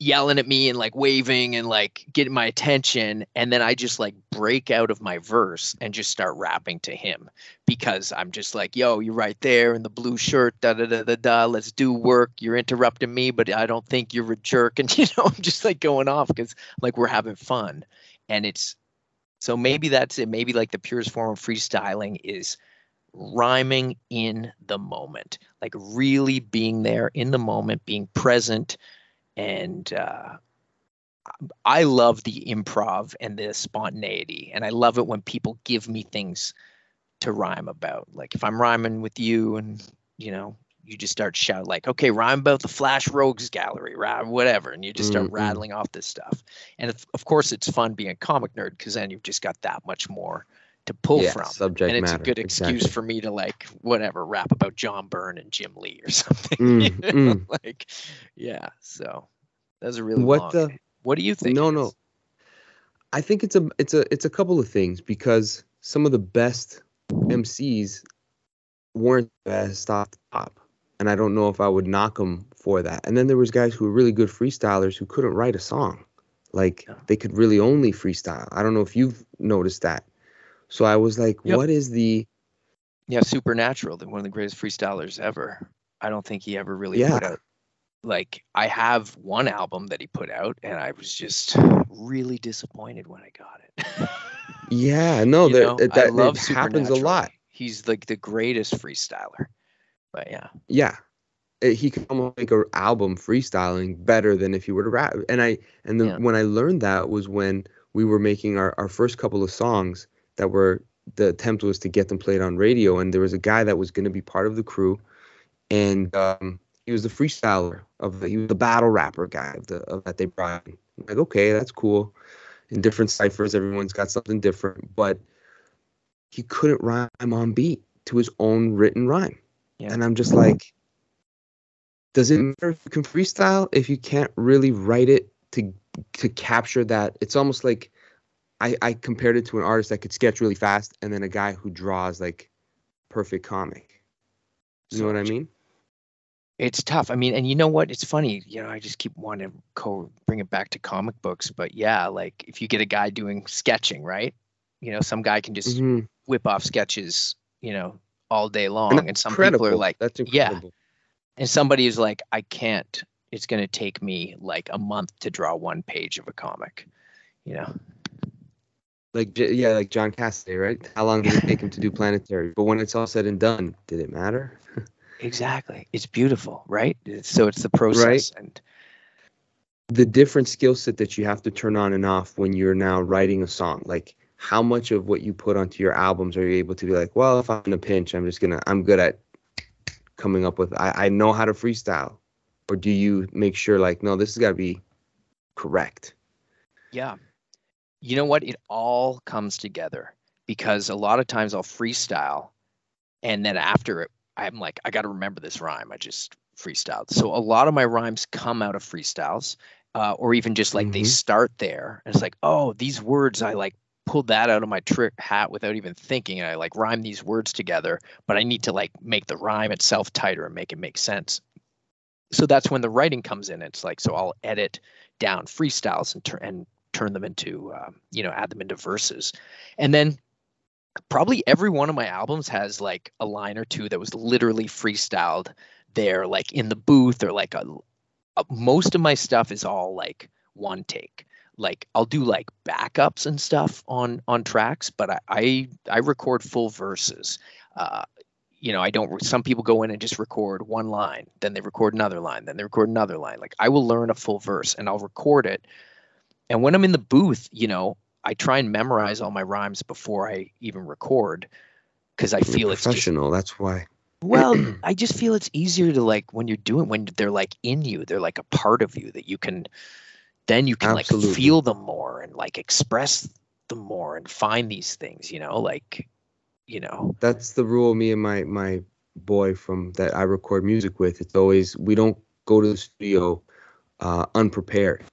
yelling at me and like waving and like getting my attention and then I just like break out of my verse and just start rapping to him because I'm just like, yo, you're right there in the blue shirt, da da da da da. Let's do work. You're interrupting me, but I don't think you're a jerk. And you know, I'm just like going off because like we're having fun. And it's so maybe that's it. Maybe like the purest form of freestyling is rhyming in the moment, like really being there in the moment, being present. And uh I love the improv and the spontaneity. And I love it when people give me things to rhyme about. Like if I'm rhyming with you and, you know, you just start shouting like, okay, rhyme about the Flash Rogues Gallery, rhyme whatever, and you just start Mm, mm. rattling off this stuff. And of, of course, it's fun being a comic nerd because then you've just got that much more to pull Yeah, from. subject and it's matter, a good excuse exactly. for me to like whatever rap about John Byrne and Jim Lee or something. Mm, you know? mm. Like, yeah. So that's a really What long. the- what do you think? No, no. I think it's a it's a it's a couple of things because some of the best MCs weren't the best off the top, and I don't know if I would knock them for that. And then there was guys who were really good freestylers who couldn't write a song, like they could really only freestyle. I don't know if you've noticed that. So I was like, Yep. what is the Yeah, Supernatural, the one of the greatest freestylers ever. I don't think he ever really put out like I have one album that he put out and I was just really disappointed when I got it. yeah no there know, that, I love happens a lot. He's like the greatest freestyler. But yeah. yeah he could almost make an album freestyling better than if he were to rap and i and then Yeah. when i learned that was when we were making our, our first couple of songs that were the attempt was to get them played on radio and there was a guy that was going to be part of the crew and um, he was the freestyler of the he was the battle rapper guy of the of that they brought in. I'm like okay that's cool in different ciphers everyone's got something different but he couldn't rhyme on beat to his own written rhyme. Yeah. And I'm just like, does it matter if you can freestyle if you can't really write it to to capture that? It's almost like I, I compared it to an artist that could sketch really fast and then a guy who draws like perfect comic. You know what I mean? It's tough. I mean, and you know what? It's funny. You know, I just keep wanting to co- bring it back to comic books, but yeah, like if you get a guy doing sketching, right? You know, some guy can just Mhm. whip off sketches, you know, all day long, and, some people are like, that's yeah. and somebody is like, I can't. It's going to take me like a month to draw one page of a comic. You know, Like yeah, like John Cassaday, right? How long did it take him to do Planetary? But when it's all said and done, did it matter? exactly. It's beautiful, right? So it's the process, and the different skill set that you have to turn on and off when you're now writing a song like how much of what you put onto your albums are you able to be like well if i'm in a pinch i'm just gonna i'm good at coming up with i, I know how to freestyle or do you make sure like no this has got to be correct Yeah. You know what? It all comes together because a lot of times I'll freestyle and then after it, I'm like, I got to remember this rhyme. I just freestyled. So a lot of my rhymes come out of freestyles uh, or even just like they Mhm. start there. And it's like, oh, these words, I like pulled that out of my trick hat without even thinking. And I like rhyme these words together, but I need to like make the rhyme itself tighter and make it make sense. So that's when the writing comes in. It's like, so I'll edit down freestyles and turn and turn them into um, you know add them into verses. And then probably every one of my albums has like a line or two that was literally freestyled there like in the booth or like a, a- most of my stuff is all like one take. Like i'll do like backups and stuff on on tracks but i i, I record full verses. Uh you know i don't some people go in and just record one line then they record another line then they record another line. Like i will learn a full verse and i'll record it and when I'm in the booth, you know, I try and memorize all my rhymes before I even record because I feel it's just, professional that's why well, I just feel it's easier to like when you're doing when they're like in you, they're like a part of you that you can then you can Absolutely. like feel them more and like express them more and find these things, you know, like you know. that's the rule me and my my boy from that I record music with. It's always we don't go to the studio uh, unprepared.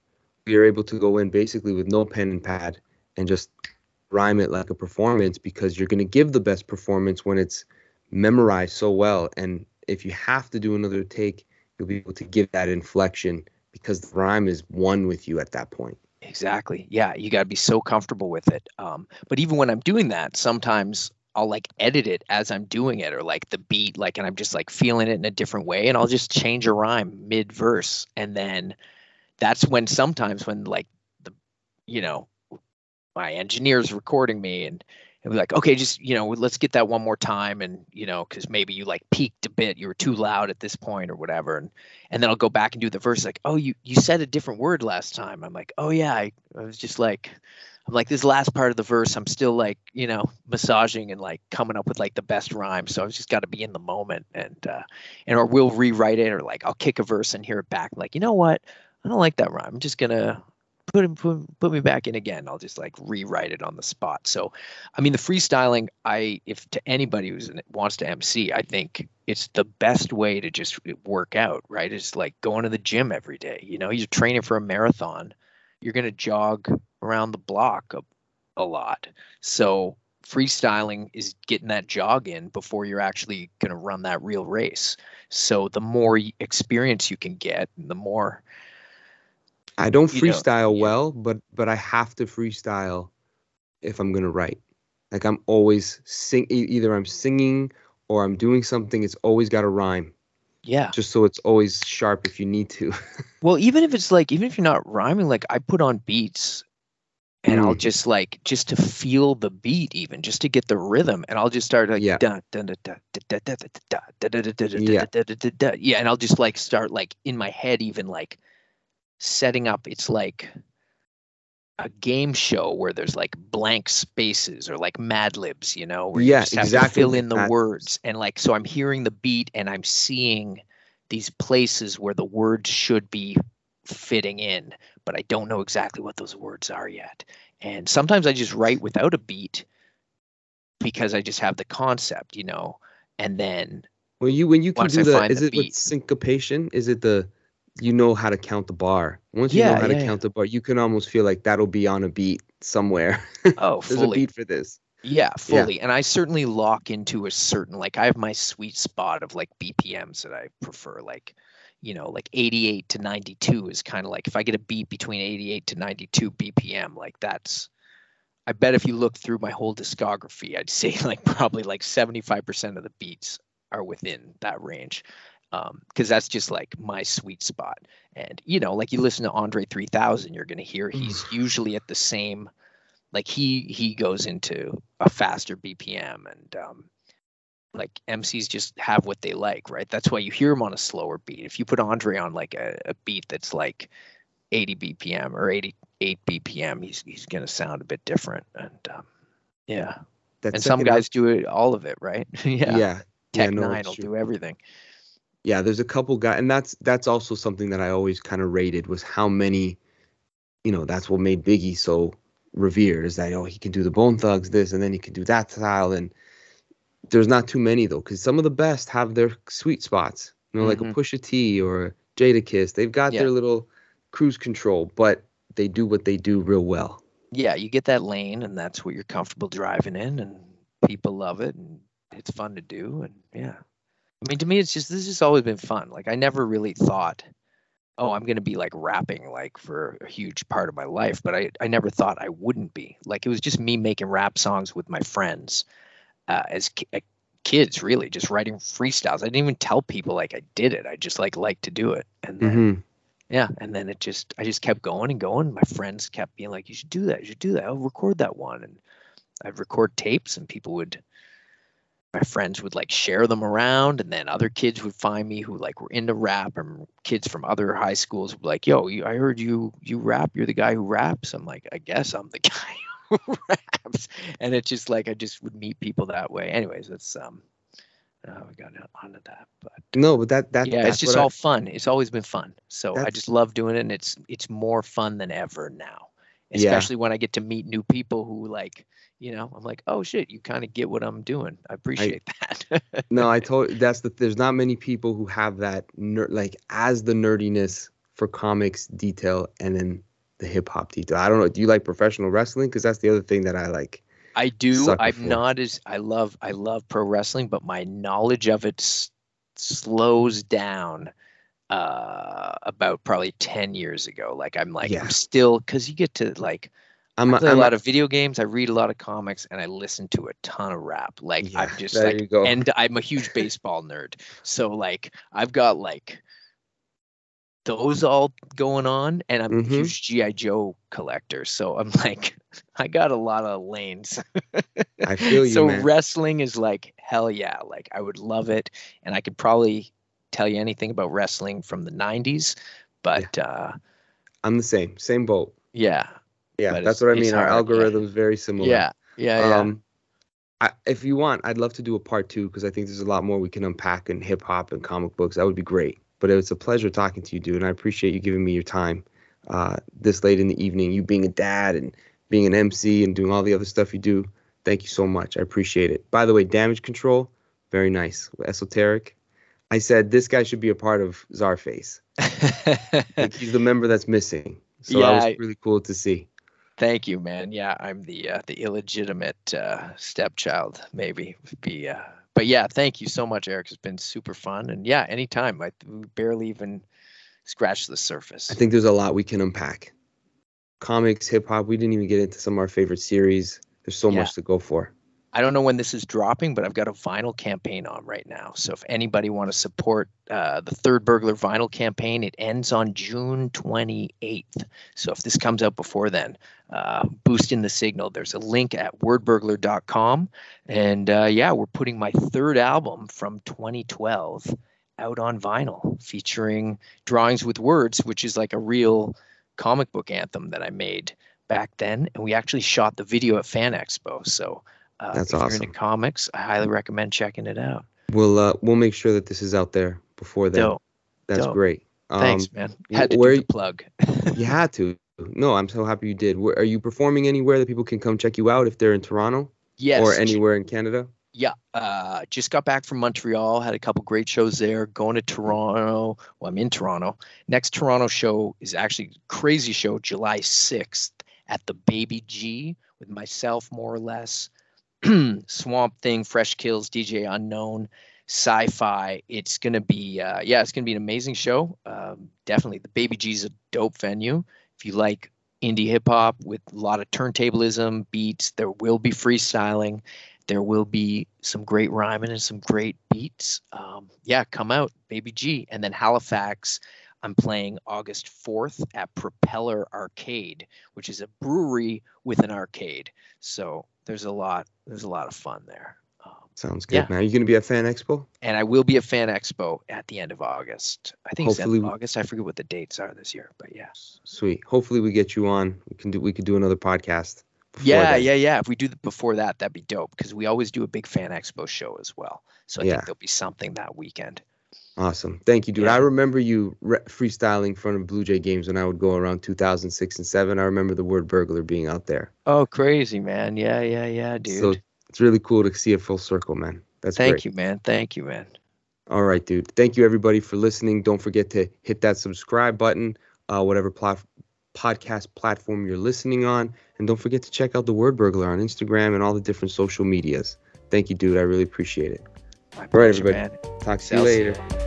Are able to go in basically with no pen and pad and just rhyme it like a performance because you're going to give the best performance when it's memorized so well. And if you have to do another take, you'll be able to give that inflection because the rhyme is one with you at that point. Exactly. Yeah, you got to be so comfortable with it. Um, but even when I'm doing that, sometimes I'll like edit it as I'm doing it, or like the beat, like, and I'm just like feeling it in a different way, and I'll just change a rhyme mid verse, and then that's when sometimes when like the, you know, my engineer's recording me and. And be like, okay, just you know, let's get that one more time, and you know, because maybe you like peaked a bit, you were too loud at this point or whatever, and and then I'll go back and do the verse like, oh, you you said a different word last time. I'm like, oh yeah, I, I was just like, I'm like this last part of the verse, I'm still like, you know, massaging and like coming up with like the best rhyme. So I've just got to be in the moment and uh, and or we'll rewrite it or like I'll kick a verse and hear it back. like, you know what, I don't like that rhyme. I'm just gonna put him put, put me back in again. I'll just like rewrite it on the spot. So, I mean, the freestyling, I if to anybody who wants to MC, I think it's the best way to just work out. Right? It's like going to the gym every day. You know, you're training for a marathon. You're gonna jog around the block a, a lot. So freestyling is getting that jog in before you're actually going to run that real race. So the more experience you can get, the more I don't freestyle well, but but I have to freestyle if I'm gonna write. Like I'm always sing either I'm singing or I'm doing something. It's always got to rhyme. Yeah. Just so it's always sharp if you need to. well, even if it's like even if you're not rhyming, like I put on beats and I'll just like just to feel the beat, even just to get the rhythm, and I'll just start like yeah, yeah, and I'll just like start like in my head, even like setting up. It's like a game show where there's like blank spaces or like Mad Libs, you know, where Yeah, you just have exactly to fill in the Mad words. And like, so I'm hearing the beat and I'm seeing these places where the words should be fitting in, but I don't know exactly what those words are yet. And sometimes I just write without a beat because I just have the concept, you know. and then When you when you can do I the is the it beat. with syncopation? Is it the you know how to count the bar? Once you Yeah, know how to yeah, count the bar, you can almost feel like that'll be on a beat somewhere. oh, There's a beat for this. Yeah, fully. And I certainly lock into a certain like I have my sweet spot of like BPMs that I prefer like you know like 88 to 92 is kind of like if I get a beat between 88 to 92 BPM like that's I bet if you look through my whole discography I'd say like probably like 75% of the beats are within that range um because that's just like my sweet spot and you know like you listen to Andre 3000 you're going to hear he's usually at the same like he he goes into a faster BPM and um like MCs just have what they like, right? That's why you hear him on a slower beat. If you put Andre on like a, a beat that's like 80 BPM or 88 BPM, he's he's gonna sound a bit different. And um, yeah, That and some guys do it all of it, right? yeah, yeah. Tech yeah, no, Nine will true. do everything. Yeah, there's a couple guys, and that's that's also something that I always kind of rated was how many, you know, that's what made Biggie so revered is that oh he can do the Bone Thugs this and then he can do that style and there's not too many though because some of the best have their sweet spots, you know, like Mhm. a Pusha T or Jadakiss, they've got Yeah. their little cruise control, but they do what they do real well. Yeah, you get that lane, and that's what you're comfortable driving in, and people love it, and it's fun to do, and yeah. I mean, to me, it's just this has always been fun. Like I never really thought, oh, I'm gonna be like rapping like for a huge part of my life, but I I never thought I wouldn't be. Like it was just me making rap songs with my friends uh, as ki- uh, kids, really, just writing freestyles. I didn't even tell people like I did it. I just like liked to do it, and then hmm yeah, and then it just I just kept going and going. My friends kept being like, "You should do that. You should do that. I'll record that one." And I'd record tapes, and people would, my friends would like share them around, and then other kids would find me who like were into rap, and kids from other high schools would be like, "Yo, you, I heard you you rap. You're the guy who raps." I'm like, "I guess I'm the guy who raps," and it's just like I just would meet people that way. Anyways, it's um. Uh, we got onto that, but No, but that that yeah, that's it's just what I- all fun. It's always been fun. So I just love doing it, and it's it's more fun than ever now. Yeah. Especially when I get to meet new people who like, you know, I'm like, oh shit, you kind of get what I'm doing. I appreciate that. No, I told that's the there's not many people who have that ner- like as the nerdiness for comics detail and then the hip hop detail. I don't know. Do you like professional wrestling? Because that's the other thing that I like. I do. I'm for. not as I love I love pro wrestling, but my knowledge of it s- slows down uh about probably 10 years ago like i'm like Yeah. i'm still because you get to like I'm a, I'm a- lot of video games. I read a lot of comics, and I listen to a ton of rap. Like Yeah, I'm just like, and I'm a huge baseball nerd. So like I've got like those all going on, and I'm Mhm. a huge GI Joe collector. So I'm like, I got a lot of lanes. I feel you, so man. wrestling is like hell yeah. Like I would love it, and I could probably tell you anything about wrestling from the '90s, but uh, I'm the same, same boat. yeah, Yeah, that's what I mean. Our algorithm's very similar. yeah, yeah, yeah. Um, I, if you want, I'd love to do a part two because I think there's a lot more we can unpack in hip hop and comic books. That would be great. But it's a pleasure talking to you, dude, and I appreciate you giving me your time uh, this late in the evening. You being a dad and being an MC and doing all the other stuff you do. Thank you so much. I appreciate it. By the way, damage control, very nice. Esoteric. I said this guy should be a part of Czarface. Like he's the member that's missing. So that Yeah, was really cool to see. Thank you, man. Yeah, I'm the uh, the illegitimate uh, stepchild, maybe would be. Uh, but yeah, thank you so much, Eric. It's been super fun, and yeah, anytime. I barely even scratched the surface. I think there's a lot we can unpack. Comics, hip hop, we didn't even get into some of our favorite series. There's so Yeah. much to go for. I don't know when this is dropping, but I've got a vinyl campaign on right now. So if anybody want to support uh, the Third Burglar vinyl campaign, it ends on June 28th. So if this comes out before then, uh, boost in the signal. There's a link at wordburglar.com. And uh, yeah, we're putting my third album from 2012 out on vinyl, featuring drawings with words, which is like a real comic book anthem that I made back then. And we actually shot the video at Fan Expo. So uh, That's if you're awesome. into comics, I highly recommend checking it out. We'll uh, we'll make sure that this is out there before then. Dope. That's dope. great. Um, Thanks, man. Had to where do the plug. You had to. No, I'm so happy you did. Where, are you performing anywhere that people can come check you out if they're in Toronto yes. or anywhere in Canada? Yeah, uh, just got back from Montreal. Had a couple great shows there. Going to Toronto. Well, I'm in Toronto. Next Toronto show is actually crazy show, July 6th at the Baby G with myself, More Or Les. Swamp Thing, Fresh Kills, DJ Unknown, Sci-Fi. It's gonna be, uh, yeah, it's gonna be an amazing show. Um, definitely, the Baby G's a dope venue. If you like indie hip hop with a lot of turntablism, beats, there will be freestyling there will be some great rhyming and some great beats. Um, yeah, come out, Baby G. And then Halifax, I'm playing August 4th at Propeller Arcade, which is a brewery with an arcade. So there's a lot, there's a lot of fun there. Um, Sounds good, yeah. man. Are you going to be at Fan Expo? And I will be at Fan Expo at the end of August. I think Hopefully, of August. I forget what the dates are this year, but yeah. Sweet. Hopefully we get you on. We can do we could do another podcast yeah, then. yeah, yeah. If we do before that, that'd be dope because we always do a big fan expo show as well. So I yeah. think there'll be something that weekend. Awesome. Thank you, dude. Yeah. I remember you re- freestyling in front of Blue Jay games when I would go around 2006 and 7. I remember the Wordburglar being out there. Oh, crazy, man. Yeah, yeah, yeah, dude. So it's really cool to see it full circle, man. That's Thank great. you, man. Thank you, man. All right, dude. Thank you, everybody, for listening. Don't forget to hit that subscribe button, uh, whatever podcast platform you're listening on. And don't forget to check out the Wordburglar on Instagram and all the different social medias. Thank you, dude. I really appreciate it. My all right, everybody. Man. Talk to you later.